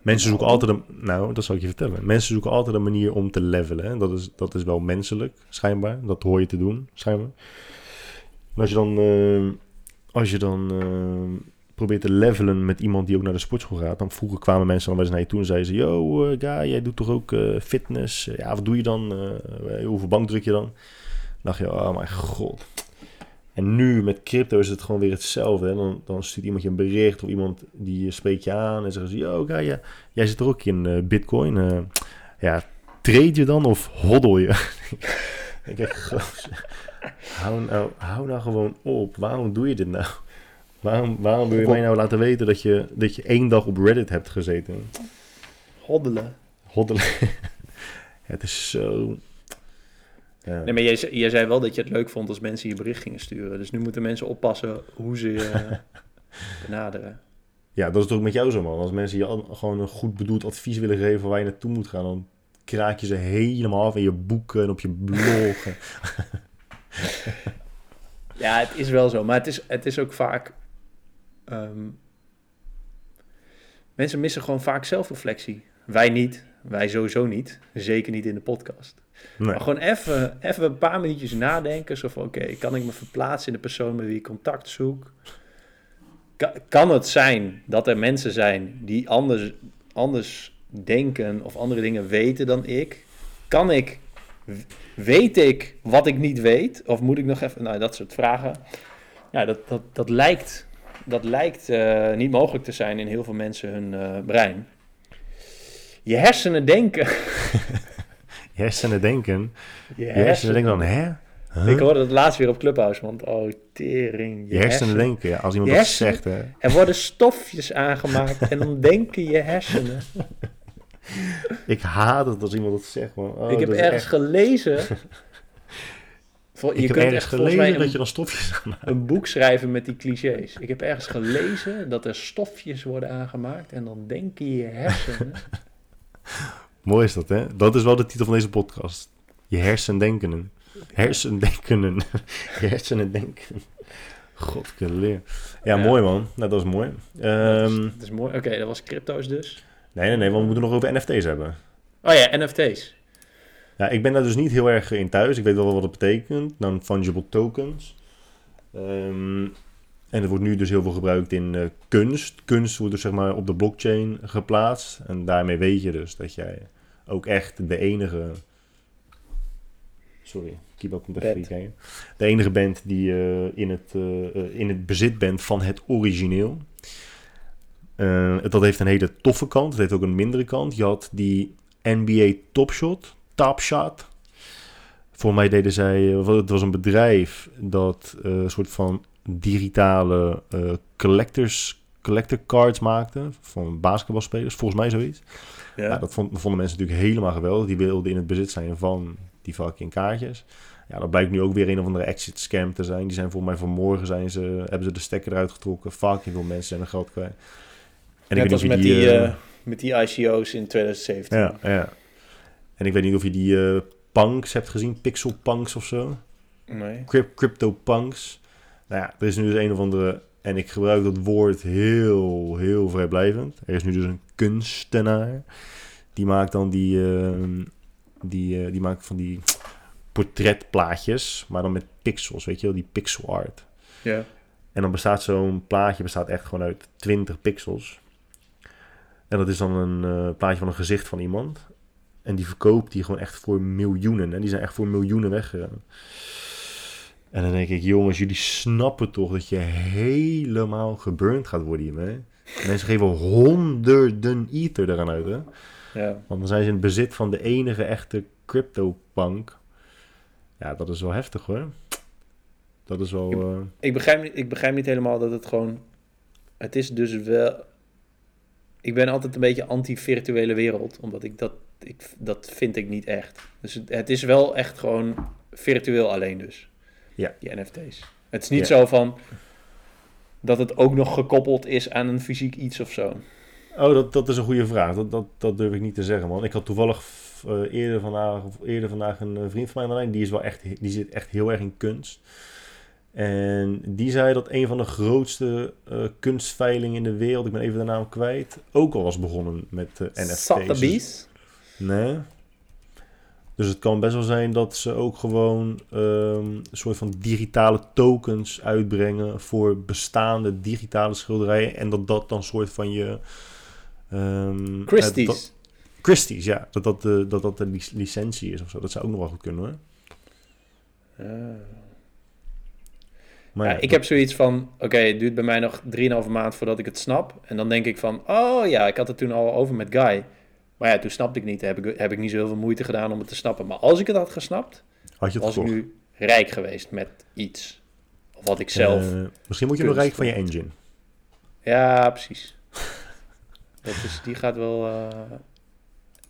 Mensen zoeken altijd een... Nou, dat zal ik je vertellen. Mensen zoeken altijd een manier om te levelen. Hè? Dat, is, dat is wel menselijk, schijnbaar. Dat hoor je te doen, schijnbaar. En als je dan... eh, als je dan probeert te levelen met iemand die ook naar de sportschool gaat... dan vroeger kwamen mensen dan wel eens naar je toe en zeiden ze... Yo, eh, guy, jij doet toch ook eh, fitness? Ja, wat doe je dan? Eh, hoeveel bank druk je dan? Dan dacht je, oh mijn god. En nu met crypto is het gewoon weer hetzelfde. Dan, dan stuurt iemand je een bericht of iemand die spreekt je aan en zeggen ze, yo, ja, jij zit er ook in eh, bitcoin. eh, ja, trade je dan of hoddel je? ik denk, hou nou, hou nou gewoon op. Waarom doe je dit nou? Waarom, waarom wil je mij nou laten weten dat je, dat je één dag op Reddit hebt gezeten? Hoddelen. Hoddelen. het is zo... Ja. Nee, maar jij, jij zei wel dat je het leuk vond als mensen je bericht gingen sturen. Dus nu moeten mensen oppassen hoe ze je benaderen. Ja, dat is toch met jou zo, man. Als mensen je al- gewoon een goed bedoeld advies willen geven waar je naartoe moet gaan, dan kraak je ze helemaal af in je boeken en op je blog. Ja, het is wel zo. Maar het is, het is ook vaak... ehm, mensen missen gewoon vaak zelfreflectie. Wij niet. Wij sowieso niet. Zeker niet in de podcast. nee. Maar gewoon even, even een paar minuutjes nadenken. Zo van, oké, kan ik me verplaatsen in de persoon met wie ik contact zoek? Kan, kan het zijn dat er mensen zijn die anders, anders denken of andere dingen weten dan ik? Kan ik, weet ik wat ik niet weet? Of moet ik nog even, nou dat soort vragen. Ja, dat, dat, dat lijkt, dat lijkt eh, niet mogelijk te zijn in heel veel mensen hun eh, brein. Je hersenen denken. Je hersenen denken. Je Je hersenen denken dan, hè? Huh? Ik hoorde het laatst weer op Clubhouse, want oh, tering. Je hersenen denken, ja. Als iemand dat hersenen- zegt, hè. Er worden stofjes aangemaakt en dan denken je hersenen. Ik haat het als iemand dat zegt, man. Oh, ik heb ergens echt- gelezen. Vol- Ik je heb kunt ergens echt gelezen dat een, je dan stofjes aan een boek schrijven met die clichés. Ik heb ergens gelezen dat er stofjes worden aangemaakt en dan denken je hersenen. Mooi is dat, hè? Dat is wel de titel van deze podcast. Je hersendenkenen. Hersendenkenen. Je hersenen denken. God, leer. Ja, Ja. mooi man. Nou, dat is mooi. Ehm, dat is mooi. Oké, dat was crypto's dus. nee, nee, nee, want we moeten nog over NFT's hebben. Oh ja, NFT's. Ja, ik ben daar dus niet heel erg in thuis. Ik weet wel wat het betekent. Dan fungible tokens. Ehm, en er wordt nu dus heel veel gebruikt in eh, kunst. Kunst wordt dus zeg maar op de blockchain geplaatst. En daarmee weet je dus dat jij ook echt de enige... Sorry, keep up met kijken. De enige bent die eh, in, het, eh, in het bezit bent van het origineel. Dat heeft een hele toffe kant. Het heeft ook een mindere kant. Je had die NBA Top Shot, Top Shot. Voor mij deden zij, eh, het was een bedrijf dat eh, een soort van digitale eh, collectors, collector cards maakte van basketbalspelers, volgens mij zoiets. Ja. Ja, dat vond, vonden mensen natuurlijk helemaal geweldig. Die wilden in het bezit zijn van die fucking kaartjes. Ja, dat blijkt nu ook weer een of andere exit scam te zijn. Die zijn voor mij vanmorgen zijn ze, hebben ze de stekker eruit getrokken. Fucking veel mensen zijn er geld kwijt. En Net ik als met die, met die ICO's in 2017. ja, ja. En ik weet niet of je die eh, punks hebt gezien. Pixel punks of zo. Nee. Cryp- Crypto punks. Nou ja, er is nu dus een of andere... En ik gebruik dat woord heel, heel vrijblijvend. Er is nu dus een kunstenaar. Die maakt dan die... ehm, die, eh, die maakt van die portretplaatjes. Maar dan met pixels, weet je wel. Die pixel art. Ja. En dan bestaat zo'n plaatje bestaat echt gewoon uit 20 pixels. En dat is dan een eh, plaatje van een gezicht van iemand. En die verkoopt die gewoon echt voor miljoenen. En die zijn echt voor miljoenen weggegaan. En dan denk ik, jongens, jullie snappen toch dat je helemaal geburnt gaat worden hiermee. Mensen geven honderden ether eraan uit, hè. Ja. Want dan zijn ze in het bezit van de enige echte crypto-punk. Ja, dat is wel heftig, hoor. Dat is wel... eh, Ik begrijp, niet- ik begrijp niet helemaal dat het gewoon... Het is dus wel... Ik ben altijd een beetje anti-virtuele wereld, omdat ik dat... Ik, dat vind ik niet echt. Dus het, het is wel echt gewoon virtueel alleen dus. Ja. Die NFT's. Het is niet Ja. zo van... Dat het ook nog gekoppeld is aan een fysiek iets of zo. Oh, dat, dat is een goede vraag. Dat, dat, dat durf ik niet te zeggen, man. Ik had toevallig eh, eerder, vandaag, of eerder vandaag een eh, vriend van mij aan de lijn. Die, is wel echt, die zit echt heel erg in kunst. En die zei dat een van de grootste eh, kunstveilingen in de wereld, ik ben even de naam kwijt, ook al was begonnen met eh NFT's. Sotheby's? Nee. Dus het kan best wel zijn dat ze ook gewoon ehm, een soort van digitale tokens uitbrengen voor bestaande digitale schilderijen. En dat dat dan soort van je. ehm, eh, Christie's. dat- Christie's, ja. Dat dat de, dat dat de lic- licentie is of zo. Dat zou ook nog wel goed kunnen hoor. Maar Ja, ja, ik heb zoiets van, oké, het duurt bij mij nog 3,5 maand voordat ik het snap. En dan denk ik van, oh ja, ik had het toen al over met Guy. Maar ja, toen snapte ik niet. Heb ik, heb ik niet zo heel veel moeite gedaan om het te snappen. Maar als ik het had gesnapt, had je het was ik gekocht. nu rijk geweest met iets. Of wat ik zelf... Eh, misschien moet je nog kunst rijk van je engine. ja, precies. Dat is, die gaat wel... eh,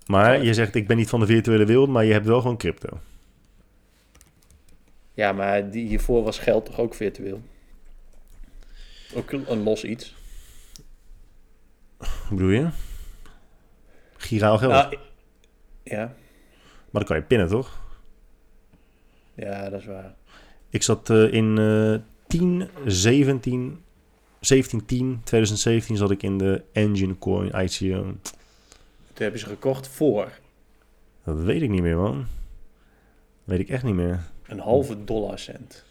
Maar je zegt, ik ben niet van de virtuele wereld, maar je hebt wel gewoon crypto. Ja, maar die, hiervoor was geld toch ook virtueel? Ook een los iets. Hoe bedoel je? Giraal geld. Nou, ja, Maar dan kan je pinnen, toch? ja, dat is waar. Ik zat eh, in eh 10, 17, 17, 10, 2017 zat ik in de Engine Coin ICO. Toen hebben ze gekocht voor Dat weet ik niet meer, man. Weet ik echt niet meer. een halve dollar cent.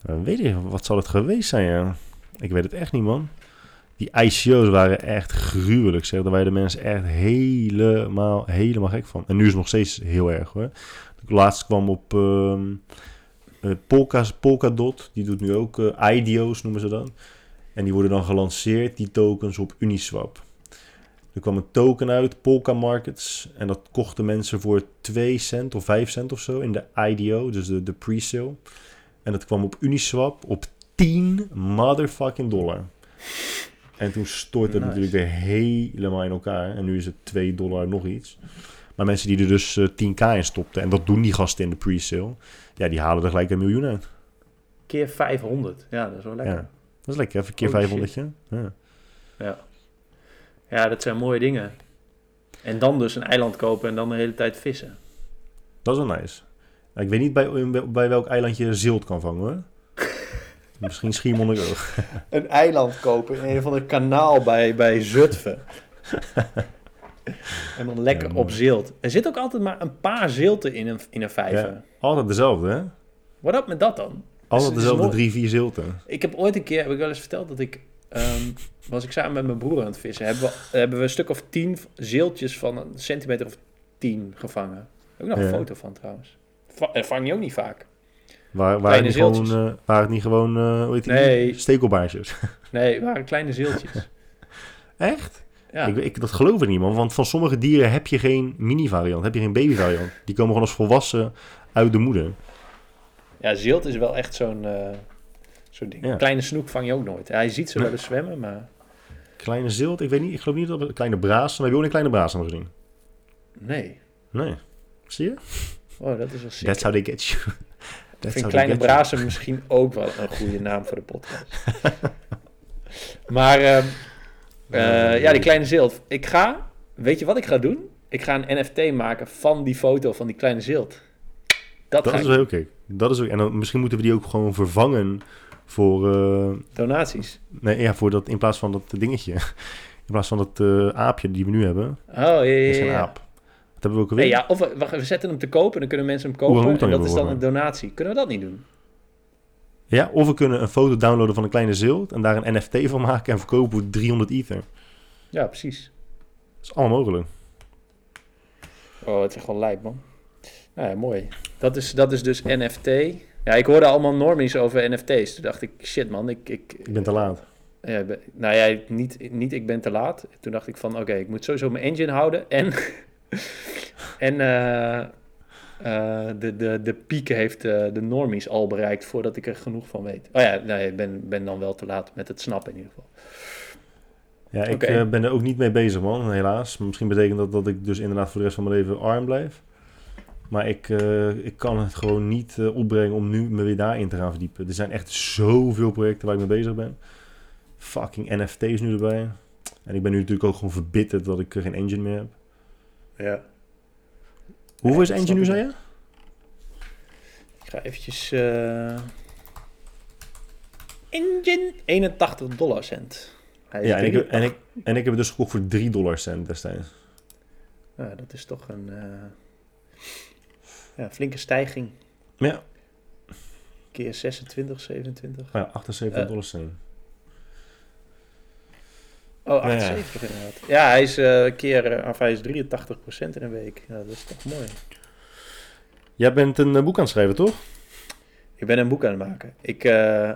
Weet ik, wat zal het geweest zijn, ja. Ik weet het echt niet, man. Die ICO's waren echt gruwelijk, zeg. Daar waren de mensen echt helemaal, helemaal gek van. En nu is het nog steeds heel erg, hoor. De laatste kwam op ehm eh, Polka, Polkadot. Die doet nu ook eh, IDO's, noemen ze dat. En die worden dan gelanceerd, die tokens, op Uniswap. Er kwam een token uit, Polka Markets. En dat kochten mensen voor 2 cent of 5 cent of zo in de IDO, dus de, de pre-sale. En dat kwam op Uniswap op 10 motherfucking dollar. En toen stortte het Nice. natuurlijk weer helemaal in elkaar. En nu is het 2 dollar nog iets. Maar mensen die er dus eh, 10k in stopten, en dat doen die gasten in de pre-sale, ja, die halen er gelijk een miljoen uit. Keer 500. Ja, dat is wel lekker. Ja. Dat is lekker, even keer Holy 500 Ja. Ja. ja, dat zijn mooie dingen. En dan dus een eiland kopen en dan de hele tijd vissen. Dat is wel nice. Ik weet niet bij, bij welk eiland je zilt kan vangen hoor. Misschien Schiermonnikoog. Een eiland kopen in een van de kanaal bij, bij Zutphen. en dan lekker Ja, op zilt. Er zit ook altijd maar een paar zilten in een, in een vijver. Ja. Altijd dezelfde, hè? Wat up met dat dan? Altijd is dezelfde drie, vier zilten. Ik heb ooit een keer, heb ik wel eens verteld, dat ik... ehm, was ik samen met mijn broer aan het vissen. Hebben we, hebben we een stuk of tien zeeltjes van een centimeter of tien gevangen. Ook nog een foto van trouwens. Va- eh, vang je ook niet vaak. Waar, niet gewoon, eh, waar het niet gewoon, eh hoe heet die? Nee. Stekelbaarsjes. Nee, het waren kleine zeeltjes. Echt? Ja, Ik, ik, dat geloof ik niet, man. Want van sommige dieren heb je geen mini-variant, heb je geen baby-variant. Die komen gewoon als volwassen uit de moeder. ja zilt is wel echt zo'n eh, zo'n ding. Ja. Kleine snoek vang je ook nooit. Ja, je ziet ze wel eens zwemmen, maar Kleine zilt, ik weet niet, ik geloof niet dat we... Kleine braas, heb je ook een kleine braas nog gezien? nee. Nee. Zie je? Oh, dat is wel sick. That's how they get you. Ik That's vind Kleine. Brazen misschien ook wel een goede naam voor de podcast. maar ehm, eh, ja, die kleine zilt. Ik ga, weet je wat ik ga doen? Ik ga een NFT maken van die foto van die kleine zilt. Dat, Dat is wel oké. Dat is ook... En dan, misschien moeten we die ook gewoon vervangen voor... eh, Donaties. nee, ja, voor dat... In plaats van dat dingetje. In plaats van dat eh, aapje die we nu hebben. Oh, ja, ja, is ja. geen ja. aap. Dat hebben we ook alweer. Nee, ja, of we, wacht, we zetten hem te kopen, dan kunnen mensen hem kopen. En dat is dan een donatie. Kunnen we dat niet doen? Ja, of we kunnen een foto downloaden van een kleine zilt en daar een NFT van maken en verkopen voor 300 ether. Ja, precies. Dat is allemaal mogelijk. Oh, het is gewoon lijp, man. Nou ja, mooi. Dat is, dat is dus NFT. Ja, ik hoorde allemaal normies over NFT's. Toen dacht ik, shit man, ik... ik Ik ben te laat. ja, nou ja, niet, niet ik ben te laat. Toen dacht ik van, oké, ik moet sowieso mijn engine houden. En, en eh, eh, de, de, de piek heeft eh, de normies al bereikt voordat ik er genoeg van weet. Oh ja, nee, ik ben, ben dan wel te laat met het snappen in ieder geval. Ja, ik ben er ook niet mee bezig, man, helaas. Misschien betekent dat dat ik dus inderdaad voor de rest van mijn leven arm blijf. Maar ik, ik kan het gewoon niet opbrengen om nu me weer daarin te gaan verdiepen. Er zijn echt zoveel projecten waar ik mee bezig ben. Fucking NFT's nu erbij. En ik ben nu natuurlijk ook gewoon verbitterd dat ik geen engine meer heb. Ja. Hoeveel is engine nu, zei je? Ik ga eventjes... eh, Engine 81 dollar cent. Hij Ja, en ik, 83. en, ik, en ik heb het dus gekocht voor 3 dollar cent destijds. Ja, dat is toch een eh, ja, flinke stijging. Ja, Keer 26, 27. oh ja 78 Eh. dollar cent. Oh, Ja. 78 inderdaad. Ja, hij is eh, een keer, eh, of hij is 83% in een week. Ja, dat is toch mooi. Jij bent een eh, boek aan het schrijven, toch? Ik ben een boek aan het maken. Ik, eh,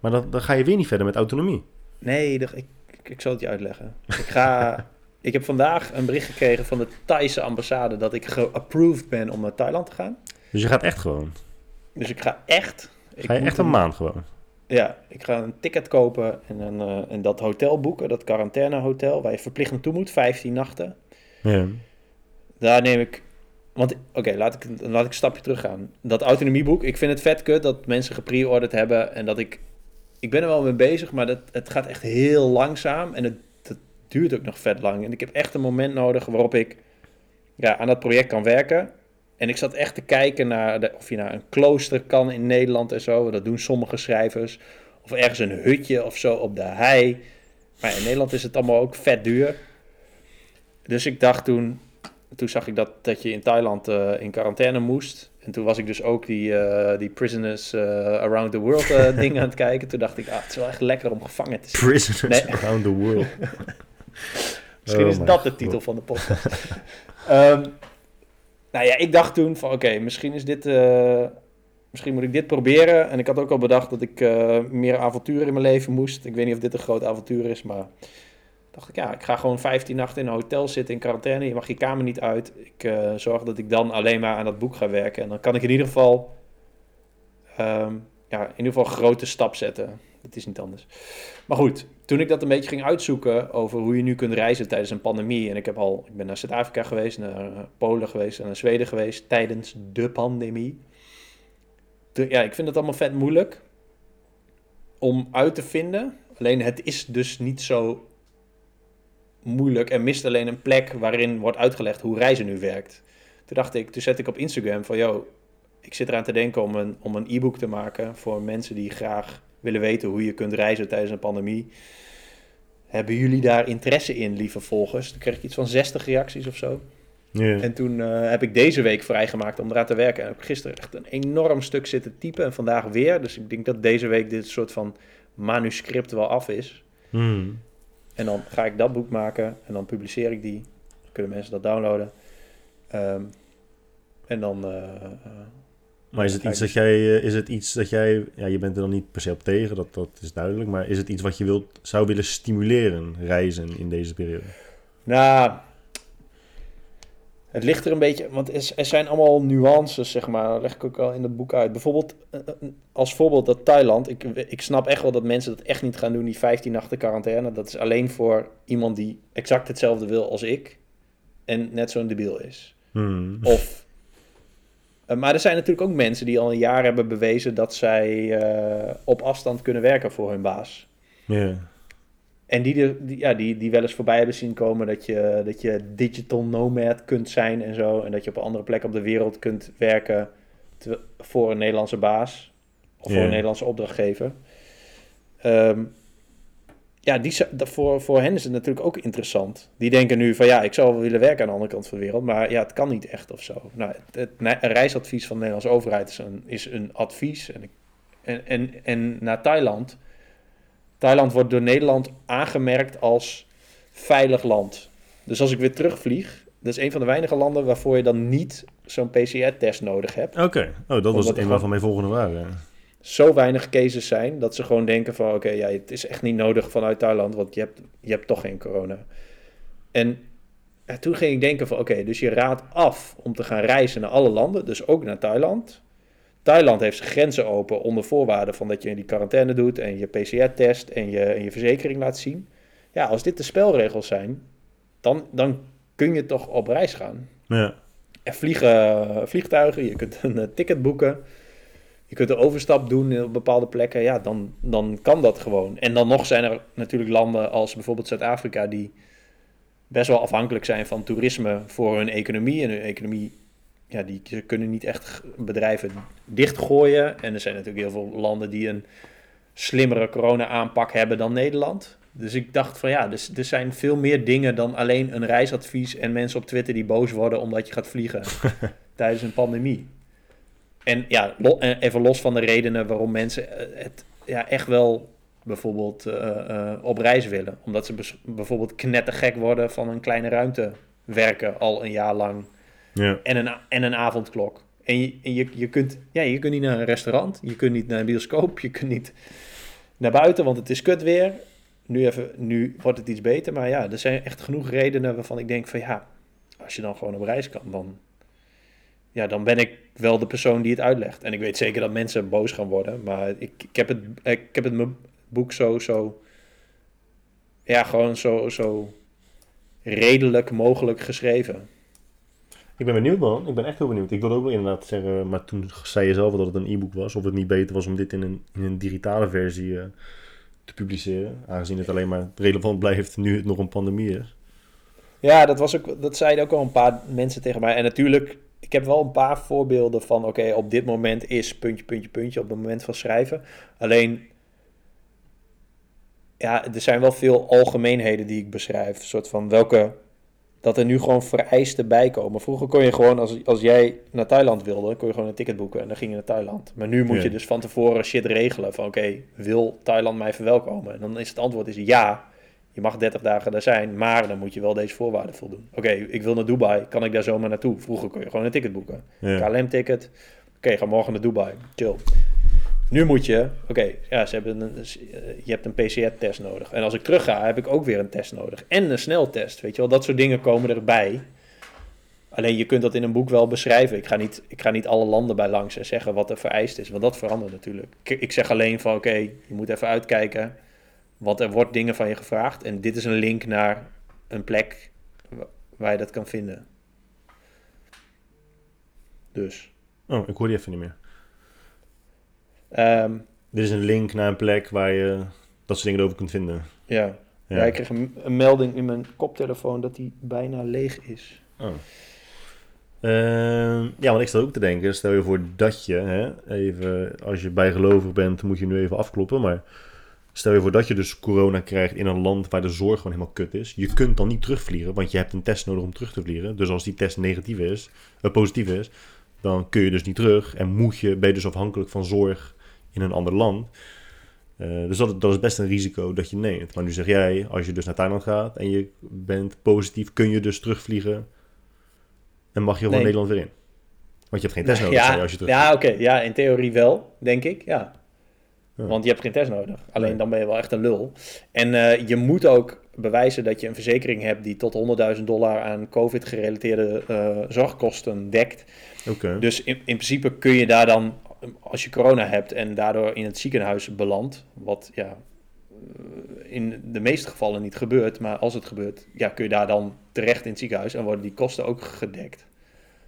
Maar dan, dan ga je weer niet verder met autonomie. nee, ik, ik, ik zal het je uitleggen. Ik ga... ik heb vandaag een bericht gekregen van de Thaise ambassade dat ik geapproved ben om naar Thailand te gaan. Dus je gaat echt gewoon. Dus ik ga echt... Ik Ga je echt een maand gewoon. Ja, ik ga een ticket kopen en, een, eh, en dat hotel boeken, dat quarantainehotel, waar je verplicht naartoe moet, 15 nachten. Ja. Daar neem ik. Want, oké, laat, ik, laat ik een stapje terug gaan. Dat autonomieboek, ik vind het vet kut dat mensen gepreorderd hebben en dat ik. Ik ben er wel mee bezig, maar dat, het gaat echt heel langzaam en het, het duurt ook nog vet lang. En ik heb echt een moment nodig waarop ik ja, aan dat project kan werken. En ik zat echt te kijken naar de, of je naar een klooster kan in Nederland en zo. Dat doen sommige schrijvers. Of ergens een hutje of zo op de hei. Maar in Nederland is het allemaal ook vet duur. Dus ik dacht toen, toen zag ik dat, dat je in Thailand eh, in quarantaine moest. En toen was ik dus ook die, eh, die Prisoners eh, Around the World eh, ding aan het kijken. Toen dacht ik, ah, het is wel echt lekker om gevangen te zitten. Prisoners Nee. around the world. Misschien Oh is my dat de titel van de podcast. Ehm, nou ja, ik dacht toen van oké, misschien is dit... eh, misschien moet ik dit proberen. En ik had ook al bedacht dat ik eh, meer avonturen in mijn leven moest. Ik weet niet of dit een groot avontuur is, maar... dacht ik, ja, ik ga gewoon 15 nachten in een hotel zitten in quarantaine. Je mag je kamer niet uit. Ik eh, zorg dat ik dan alleen maar aan dat boek ga werken. En dan kan ik in ieder geval... ehm, ja, in ieder geval een grote stap zetten. Het is niet anders. Maar goed, toen ik dat een beetje ging uitzoeken over hoe je nu kunt reizen tijdens een pandemie. En ik heb al, ik ben naar Zuid-Afrika geweest, naar Polen geweest en naar Zweden geweest tijdens de pandemie. Ja, ik vind het allemaal vet moeilijk om uit te vinden. Alleen het is dus niet zo moeilijk en mist alleen een plek waarin wordt uitgelegd hoe reizen nu werkt. Toen dacht ik, toen zette ik op Instagram van, yo, ik zit eraan te denken om een, om een e-book te maken voor mensen die graag willen weten hoe je kunt reizen tijdens een pandemie. Hebben jullie daar interesse in, lieve volgers? Toen kreeg ik iets van 60 reacties of zo. Ja. En toen eh, heb ik deze week vrijgemaakt om eraan te werken. En heb ik gisteren echt een enorm stuk zitten typen en vandaag weer. Dus ik denk dat deze week dit soort van manuscript wel af is. Hmm. En dan ga ik dat boek maken en dan publiceer ik die. Dan kunnen mensen dat downloaden. Ehm, en dan, eh, eh, Maar is het iets dat jij, eh, is het iets dat jij, ja, je bent er dan niet per se op tegen, dat, dat is duidelijk, maar is het iets wat je wilt, zou willen stimuleren, reizen in deze periode? Nou, het ligt er een beetje, want er zijn allemaal nuances, zeg maar. Dat leg ik ook al in het boek uit. Bijvoorbeeld, eh, eh, als voorbeeld dat Thailand. Ik, ik snap echt wel dat mensen dat echt niet gaan doen, die 15 nachten quarantaine. Dat is alleen voor iemand die exact hetzelfde wil als ik. En net zo'n debiel is. Hmm. Of, maar er zijn natuurlijk ook mensen die al een jaar hebben bewezen dat zij op afstand kunnen werken voor hun baas. Ja. En die, die, ja, die, die wel eens voorbij hebben zien komen dat je, dat je digital nomad kunt zijn en zo. En dat je op een andere plek op de wereld kunt werken voor een Nederlandse baas. Of voor een Nederlandse opdrachtgever. Ehm, ja, die, voor, voor hen is het natuurlijk ook interessant. Die denken nu van ja, ik zou wel willen werken aan de andere kant van de wereld. Maar ja, het kan niet echt of zo. Nou, het, het reisadvies van de Nederlandse overheid is een, is een advies. En, en, en, en naar Thailand Thailand wordt door Nederland aangemerkt als veilig land. Dus als ik weer terugvlieg, dat is een van de weinige landen waarvoor je dan niet zo'n PCR-test nodig hebt. Oké, oh, dat was een van mijn volgende vragen. Zo weinig cases zijn dat ze gewoon denken van oké, ja, het is echt niet nodig vanuit Thailand, want je hebt, je hebt toch geen corona. En toen ging ik denken van oké, dus je raadt af om te gaan reizen naar alle landen, dus ook naar Thailand. Thailand heeft zijn grenzen open onder voorwaarden van dat je die quarantaine doet en je PCR-test en je, en je verzekering laat zien. Ja, als dit de spelregels zijn, dan, dan kun je toch op reis gaan. Ja. Er vliegen vliegtuigen, je kunt een eh, ticket boeken, je kunt een overstap doen op bepaalde plekken. Ja, dan, dan kan dat gewoon. En dan nog zijn er natuurlijk landen als bijvoorbeeld Zuid-Afrika die best wel afhankelijk zijn van toerisme voor hun economie. En hun economie ja, die kunnen niet echt bedrijven dichtgooien. En er zijn natuurlijk heel veel landen die een slimmere corona-aanpak hebben dan Nederland. Dus ik dacht van ja, dus, er zijn veel meer dingen dan alleen een reisadvies en mensen op Twitter die boos worden omdat je gaat vliegen tijdens een pandemie. En ja, even los van de redenen waarom mensen eh, het ja, echt wel bijvoorbeeld eh, eh, op reis willen. Omdat ze bijvoorbeeld knettergek worden van een kleine ruimte werken al een jaar lang. Ja. En, een, en een avondklok. En, je, en je, je, kunt, ja, je kunt niet naar een restaurant, je kunt niet naar een bioscoop, je kunt niet naar buiten, want het is kut weer. Nu, even, nu wordt het iets beter, maar ja, er zijn echt genoeg redenen waarvan ik denk van ja, als je dan gewoon op reis kan, dan, ja, dan ben ik wel de persoon die het uitlegt. En ik weet zeker dat mensen boos gaan worden, maar ik, ik, heb, het, ik heb het mijn boek zo, zo, ja, gewoon zo, zo redelijk mogelijk geschreven. Ik ben benieuwd, man. Ik ben echt heel benieuwd. Ik wilde ook wel inderdaad zeggen, maar toen zei je zelf dat het een e-book was. Of het niet beter was om dit in een, in een digitale versie uh, te publiceren. Aangezien het alleen maar relevant blijft nu het nog een pandemie is. Ja, dat, was ook, dat zeiden ook al een paar mensen tegen mij. En natuurlijk, ik heb wel een paar voorbeelden van... oké, op dit moment is puntje, puntje, puntje... op het moment van schrijven. Alleen, ja, er zijn wel veel algemeenheden die ik beschrijf. Een soort van welke dat er nu gewoon vereisten bij komen. Vroeger kon je gewoon, als, als jij naar Thailand wilde, kon je gewoon een ticket boeken en dan ging je naar Thailand. Maar nu moet je dus van tevoren shit regelen van oké, wil Thailand mij verwelkomen? En dan is het antwoord is ja, je mag 30 dagen daar zijn, maar dan moet je wel deze voorwaarden voldoen. Oké, ik wil naar Dubai, kan ik daar zomaar naartoe? Vroeger kon je gewoon een ticket boeken. KLM-ticket, oké, ga morgen naar Dubai, chill. Nu moet je, oké, ja, ze hebben een, je hebt een PCR-test nodig. En als ik terug ga, heb ik ook weer een test nodig. En een sneltest, weet je wel. Dat soort dingen komen erbij. Alleen je kunt dat in een boek wel beschrijven. Ik ga niet, ik ga niet alle landen bij langs en zeggen wat er vereist is. Want dat verandert natuurlijk. Ik, ik zeg alleen van oké, je moet even uitkijken. Want er wordt dingen van je gevraagd. En dit is een link naar een plek waar je dat kan vinden. Dus. Oh, ik hoor die even niet meer. Um, er is een link naar een plek waar je dat soort dingen over kunt vinden. Ja. Ja, ik kreeg een, een, melding in mijn koptelefoon dat die bijna leeg is. Oh. Uh, ja, want ik sta ook te denken, stel je voor dat je, hè, even, als je bijgelovig bent, moet je nu even afkloppen, maar stel je voor dat je dus corona krijgt in een land waar de zorg gewoon helemaal kut is. Je kunt dan niet terugvliegen, want je hebt een test nodig om terug te vliegen. Dus als die test negatief is, uh, positief is, dan kun je dus niet terug en moet je, ben je dus afhankelijk van zorg in een ander land. Uh, dus dat, dat is best een risico dat je neemt. Maar nu zeg jij, als je dus naar Thailand gaat en je bent positief, kun je dus terugvliegen en mag je gewoon Nederland weer in. Want je hebt geen test nodig, ja, als je terug... ja oké. Ja, in theorie wel, denk ik. Ja. Ja. Want je hebt geen test nodig. Alleen Nee. dan ben je wel echt een lul. En eh, je moet ook bewijzen dat je een verzekering hebt die tot 100.000 dollar aan COVID-gerelateerde eh, zorgkosten dekt. Dus in, in principe kun je daar dan, als je corona hebt en daardoor in het ziekenhuis belandt, wat ja, eh, in de meeste gevallen niet gebeurt, maar als het gebeurt, ja, kun je daar dan terecht in het ziekenhuis en worden die kosten ook gedekt.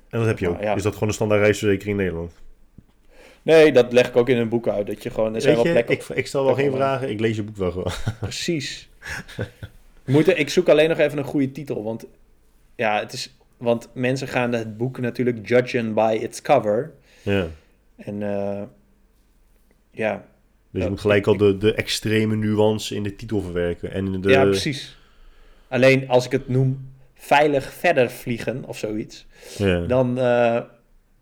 En dat heb je ook. Ja. Is dat gewoon een standaard reisverzekering in Nederland? Nee, dat leg ik ook in een boek uit. Dat je gewoon, er zijn Weet wel je, plekken. ik, ik stel wel geen vragen, ik lees je boek wel gewoon. Precies. Moet er- ik zoek alleen nog even een goede titel, want ja, het is, want mensen gaan het boek natuurlijk judgen by its cover. ja. En eh, ja, Dus je moet gelijk al de, de extreme nuance in de titel verwerken. En in de, ja, precies. Alleen als ik het noem veilig verder vliegen of zoiets, Ja. dan eh,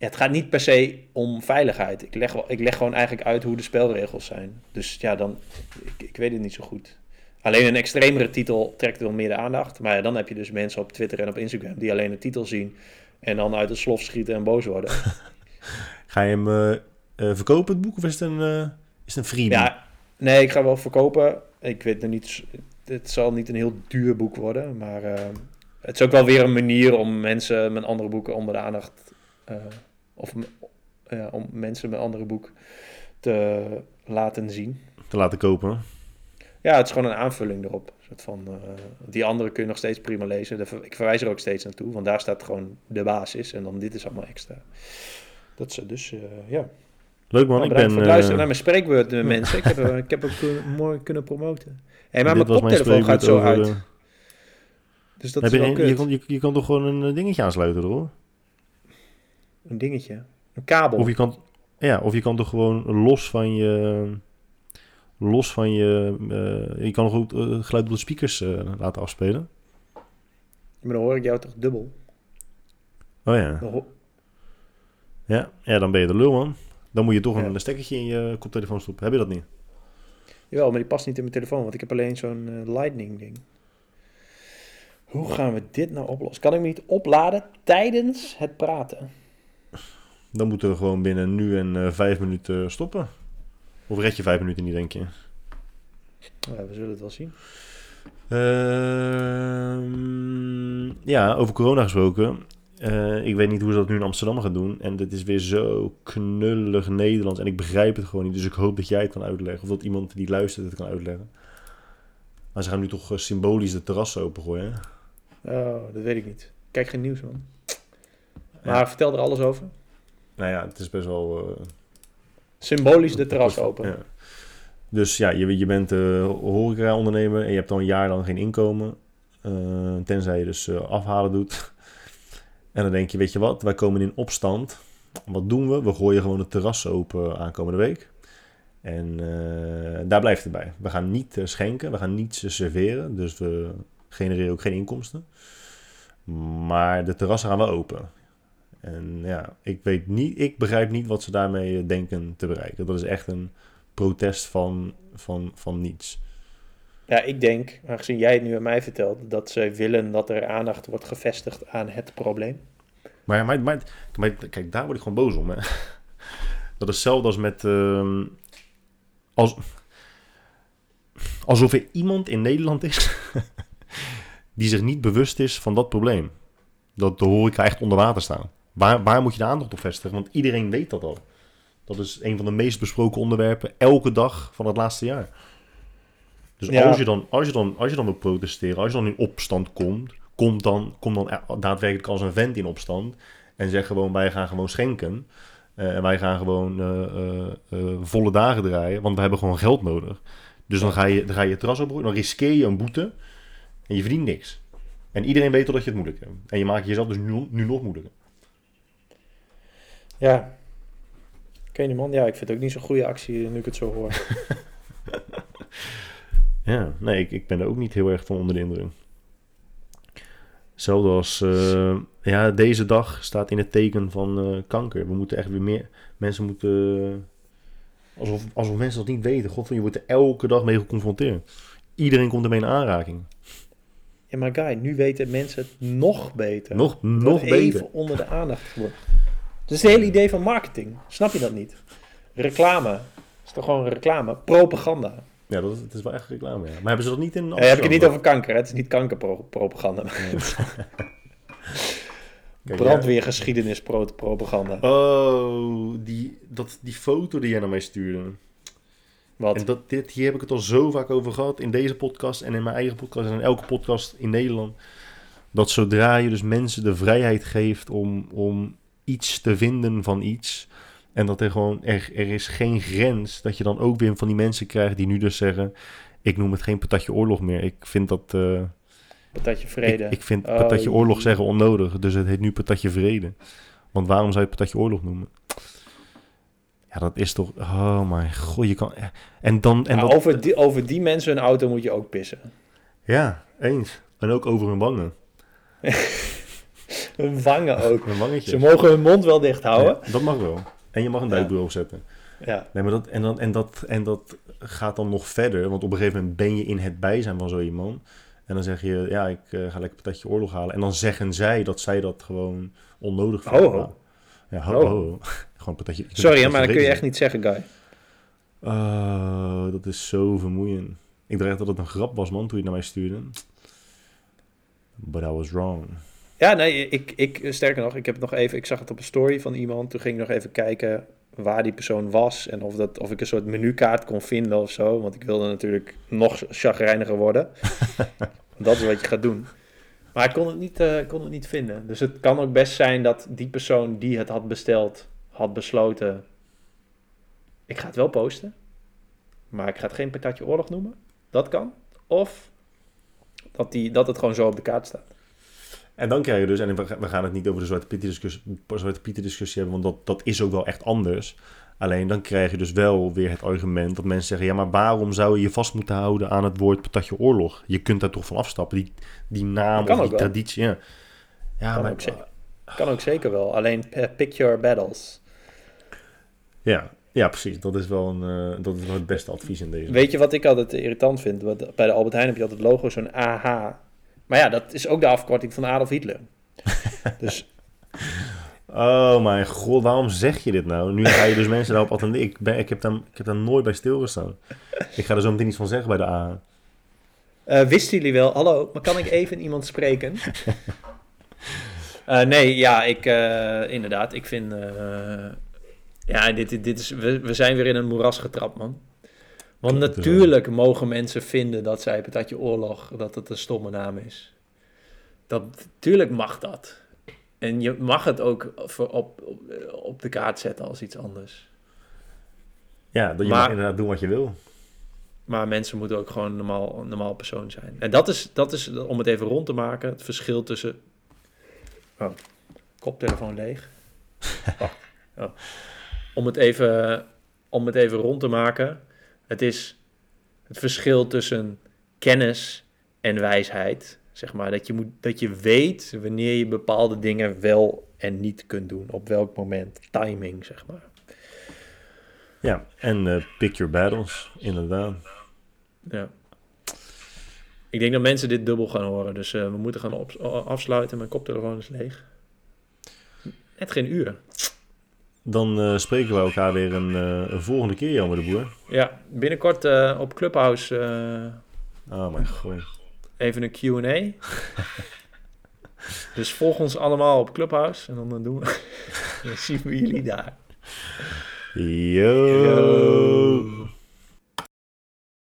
ja, het gaat niet per se om veiligheid. Ik leg, wel- ik leg gewoon eigenlijk uit hoe de spelregels zijn. Dus ja, dan, ik, ik weet het niet zo goed. Alleen een extremere titel trekt wel meer de aandacht. Maar ja, dan heb je dus mensen op Twitter en op Instagram die alleen de titel zien en dan uit de slof schieten en boos worden. Ga je hem eh, eh, verkopen, het boek, of is het een, eh, is het een freebie? Ja, nee, ik ga wel verkopen. Ik weet nog niet, het zal niet een heel duur boek worden, maar het is ook wel weer een manier om mensen met andere boeken onder de aandacht, of ja, om mensen met andere boek te laten zien. Te laten kopen. Ja, het is gewoon een aanvulling erop. Een soort van, eh, die andere kun je nog steeds prima lezen. Ik verwijs er ook steeds naartoe, want daar staat gewoon de basis en dan dit is allemaal extra. Dat is dus, eh, ja. Leuk man, Nou, ik ben... voor het eh, luisteren naar mijn spreekbeurt, eh, mensen. Ik heb, eh, ik heb ook eh, mooi kunnen promoten. Hey, maar dit mijn mijn koptelefoon gaat zo uit. Dus dat Heb is je, wel een- je, kan, je, je kan toch gewoon een eh, dingetje aansluiten, hoor? Een dingetje. Een kabel. Of je kan, ja, of je kan toch gewoon los van je... Los van je... eh, je kan nog ook eh, geluid op de speakers eh, laten afspelen. Maar dan hoor ik jou toch dubbel. Oh ja. Ja. Ja, dan ben je de lul, man. Dan moet je toch Ja. een stekkertje in je koptelefoon stoppen. Heb je dat niet? Jawel, maar die past niet in mijn telefoon, want ik heb alleen zo'n eh, lightning ding. Hoe gaan we dit nou oplossen? Kan ik me niet opladen tijdens het praten? Dan moeten we gewoon binnen nu en eh, vijf minuten stoppen. Of red je vijf minuten niet, denk je? Ja, we zullen het wel zien. Ehm, ja, over corona gesproken. Eh, ik weet niet hoe ze dat nu in Amsterdam gaan doen. En dit is weer zo knullig Nederlands. En ik begrijp het gewoon niet. Dus ik hoop dat jij het kan uitleggen. Of dat iemand die luistert het kan uitleggen. Maar ze gaan nu toch eh, symbolisch de terrassen opengooien. hè? Oh, dat weet ik niet. Kijk geen nieuws, man. Maar vertel er alles over. Nou ja, het is best wel... eh, Symbolisch de terras open. Ja. Dus ja, je, je bent eh horeca-ondernemer en je hebt al een jaar lang geen inkomen. eh, tenzij je dus afhalen doet. En dan denk je, weet je wat, wij komen in opstand. Wat doen we? We gooien gewoon het terras open aankomende week. En daar blijft het bij. We gaan niet schenken, we gaan niets serveren. Dus we genereren ook geen inkomsten. Maar de terrassen gaan wel open. En ja, ik weet niet, ik begrijp niet wat ze daarmee eh, denken te bereiken. Dat is echt een protest van, van, van niets. Ja, ik denk, aangezien jij het nu aan mij vertelt, dat ze willen dat er aandacht wordt gevestigd aan het probleem. Maar, maar, maar, maar kijk, daar word ik gewoon boos om. Hè. Dat is hetzelfde als met. ehm, als, alsof er iemand in Nederland is. die zich niet bewust is van dat probleem. Dat de horeca echt onder water staan. Waar, waar moet je de aandacht op vestigen? Want iedereen weet dat al. Dat is een van de meest besproken onderwerpen elke dag van het laatste jaar. Dus Ja. als, je dan, als, je dan, als je dan wil protesteren, als je dan in opstand komt, kom dan, kom dan e- daadwerkelijk als een vent in opstand. En zeg gewoon, wij gaan gewoon schenken. Eh, en wij gaan gewoon eh, eh, eh, volle dagen draaien, want we hebben gewoon geld nodig. Dus dan ga je, dan ga je terras op, dan riskeer je een boete en je verdient niks. En iedereen weet al dat je het moeilijk hebt. En je maakt jezelf dus nu, nu nog moeilijker. Ja. Man. Ja, ik vind het ook niet zo'n goede actie nu ik het zo hoor. Ja, nee, ik, ik ben er ook niet heel erg van onder de indruk. Hetzelfde als, eh, ja, deze dag staat in het teken van eh, kanker. We moeten echt weer meer, mensen moeten, alsof, alsof mensen dat niet weten. God, je wordt er elke dag mee geconfronteerd. Iedereen komt ermee in aanraking. Ja, maar guy, nu weten mensen het nog beter. Nog, nog even beter. onder de aandacht gebracht. Dat is het hele idee van marketing. Snap je dat niet? Reclame. Dat is toch gewoon reclame? Propaganda. Ja, dat is, het is wel echt reclame, ja. Maar hebben ze dat niet in Ja, heb ik het niet over kanker, hè? het is niet kankerpropaganda. Propaganda. Oh, die, dat, die foto die jij naar mij stuurde. Wat? En dat, dit, hier heb ik het al zo vaak over gehad in deze podcast en in mijn eigen podcast en in elke podcast in Nederland. Dat zodra je dus mensen de vrijheid geeft om, om iets te vinden van iets. En dat er gewoon, er, er is geen grens. Dat je dan ook weer van die mensen krijgt die nu dus zeggen. Ik noem het geen patatje oorlog meer. Ik vind dat. eh, Patatje vrede. ik, ik vind Oh, patatje oorlog zeggen onnodig. Dus het heet nu patatje vrede. Want waarom zou je patatje oorlog noemen? Ja, dat is toch... Oh mijn god, je kan... En dan... En dat, over, die, over die mensen hun auto moet je ook pissen. Ja, eens. En ook over hun wangen. Hun wangen ook. Hun wangetje. Ze mogen hun mond wel dicht houden. Ja, dat mag wel. En je mag een Ja. duikbril opzetten. Ja. Nee, maar dat, en, dan, en, dat, en dat gaat dan nog verder. Want op een gegeven moment ben je in het bijzijn van zo iemand. En dan zeg je, ja, ik eh, ga lekker patatje oorlog halen. En dan zeggen zij dat zij dat gewoon onnodig vinden. ho. Ja, ho, ho. gewoon patatje. Sorry, patatje maar dat kun je echt niet zeggen, Guy. Oh, dat is zo vermoeiend. Ik dacht dat het een grap was, man, toen je het naar mij stuurde. But I was wrong. Ja, nee, ik, ik, sterker nog, ik heb nog even, ik zag het op een story van iemand. Toen ging ik nog even kijken waar die persoon was en of, dat, of ik een soort menukaart kon vinden of zo. Want ik wilde natuurlijk nog chagrijniger worden. dat is wat je gaat doen. Maar ik kon het, niet, eh, kon het niet vinden. Dus het kan ook best zijn dat die persoon die het had besteld, had besloten... Ik ga het wel posten, maar ik ga het geen patatje oorlog noemen. Dat kan. Of dat, die, dat het gewoon zo op de kaart staat. En dan krijg je dus, en we ga- we gaan het niet over de Zwarte Pieter discussie, Zwarte Pieter discussie hebben, want dat, dat is ook wel echt anders. Alleen dan krijg je dus wel weer het argument dat mensen zeggen, ja, maar waarom zou je je vast moeten houden aan het woord patatje oorlog? Je kunt daar toch van afstappen, die, die naam of die wel. traditie. Ja, ja Kan maar, ook zeker. Kan ook zeker wel. Alleen eh, pick your battles. ja, ja, precies. Dat is, wel een, eh, dat is wel het beste advies in deze. Weet je wat ik altijd irritant vind? Want bij de Albert Heijn heb je altijd het logo, zo'n AH. Maar ja, dat is ook de afkorting van Adolf Hitler. dus Oh mijn god, waarom zeg je dit nou? Nu ga je dus mensen daarop attenderen. Ik, ben, ik, heb daar, ik heb daar nooit bij stilgestaan. Ik ga er zo meteen iets van zeggen bij de A. eh, wisten jullie wel, hallo, maar kan ik even iemand spreken? Eh, nee, ja, ik, eh, inderdaad, ik vind... eh, ja, dit, dit, dit is, we, we zijn weer in een moeras getrapt, man. Want natuurlijk mogen mensen vinden dat zij patatje oorlog, dat het een stomme naam is. Dat, tuurlijk mag dat. En je mag het ook voor op, op, op de kaart zetten als iets anders. Ja, dat je Maar- mag inderdaad doen wat je wil. Maar mensen moeten ook gewoon een normaal, normaal persoon zijn. En dat is, dat is, om het even rond te maken, het verschil tussen... Oh, koptelefoon leeg. Wacht. Oh. Om, het even, om het even rond te maken, het is het verschil tussen kennis en wijsheid. Zeg maar, dat je, moet, dat je weet wanneer je bepaalde dingen wel en niet kunt doen. Op welk moment. Timing, zeg maar. Ja, en eh, pick your battles, inderdaad. Ja. Ik denk dat mensen dit dubbel gaan horen. Dus eh, we moeten gaan afsluiten. Mijn koptelefoon is leeg. Net geen uur. Dan eh, spreken we elkaar weer een, eh, een volgende keer, Jan de Boer. Ja, binnenkort eh, op Clubhouse Oh mijn god. even een Q&A. dus volg ons allemaal op Clubhouse. En dan doen we... dan zien we jullie daar. Yo. Yo.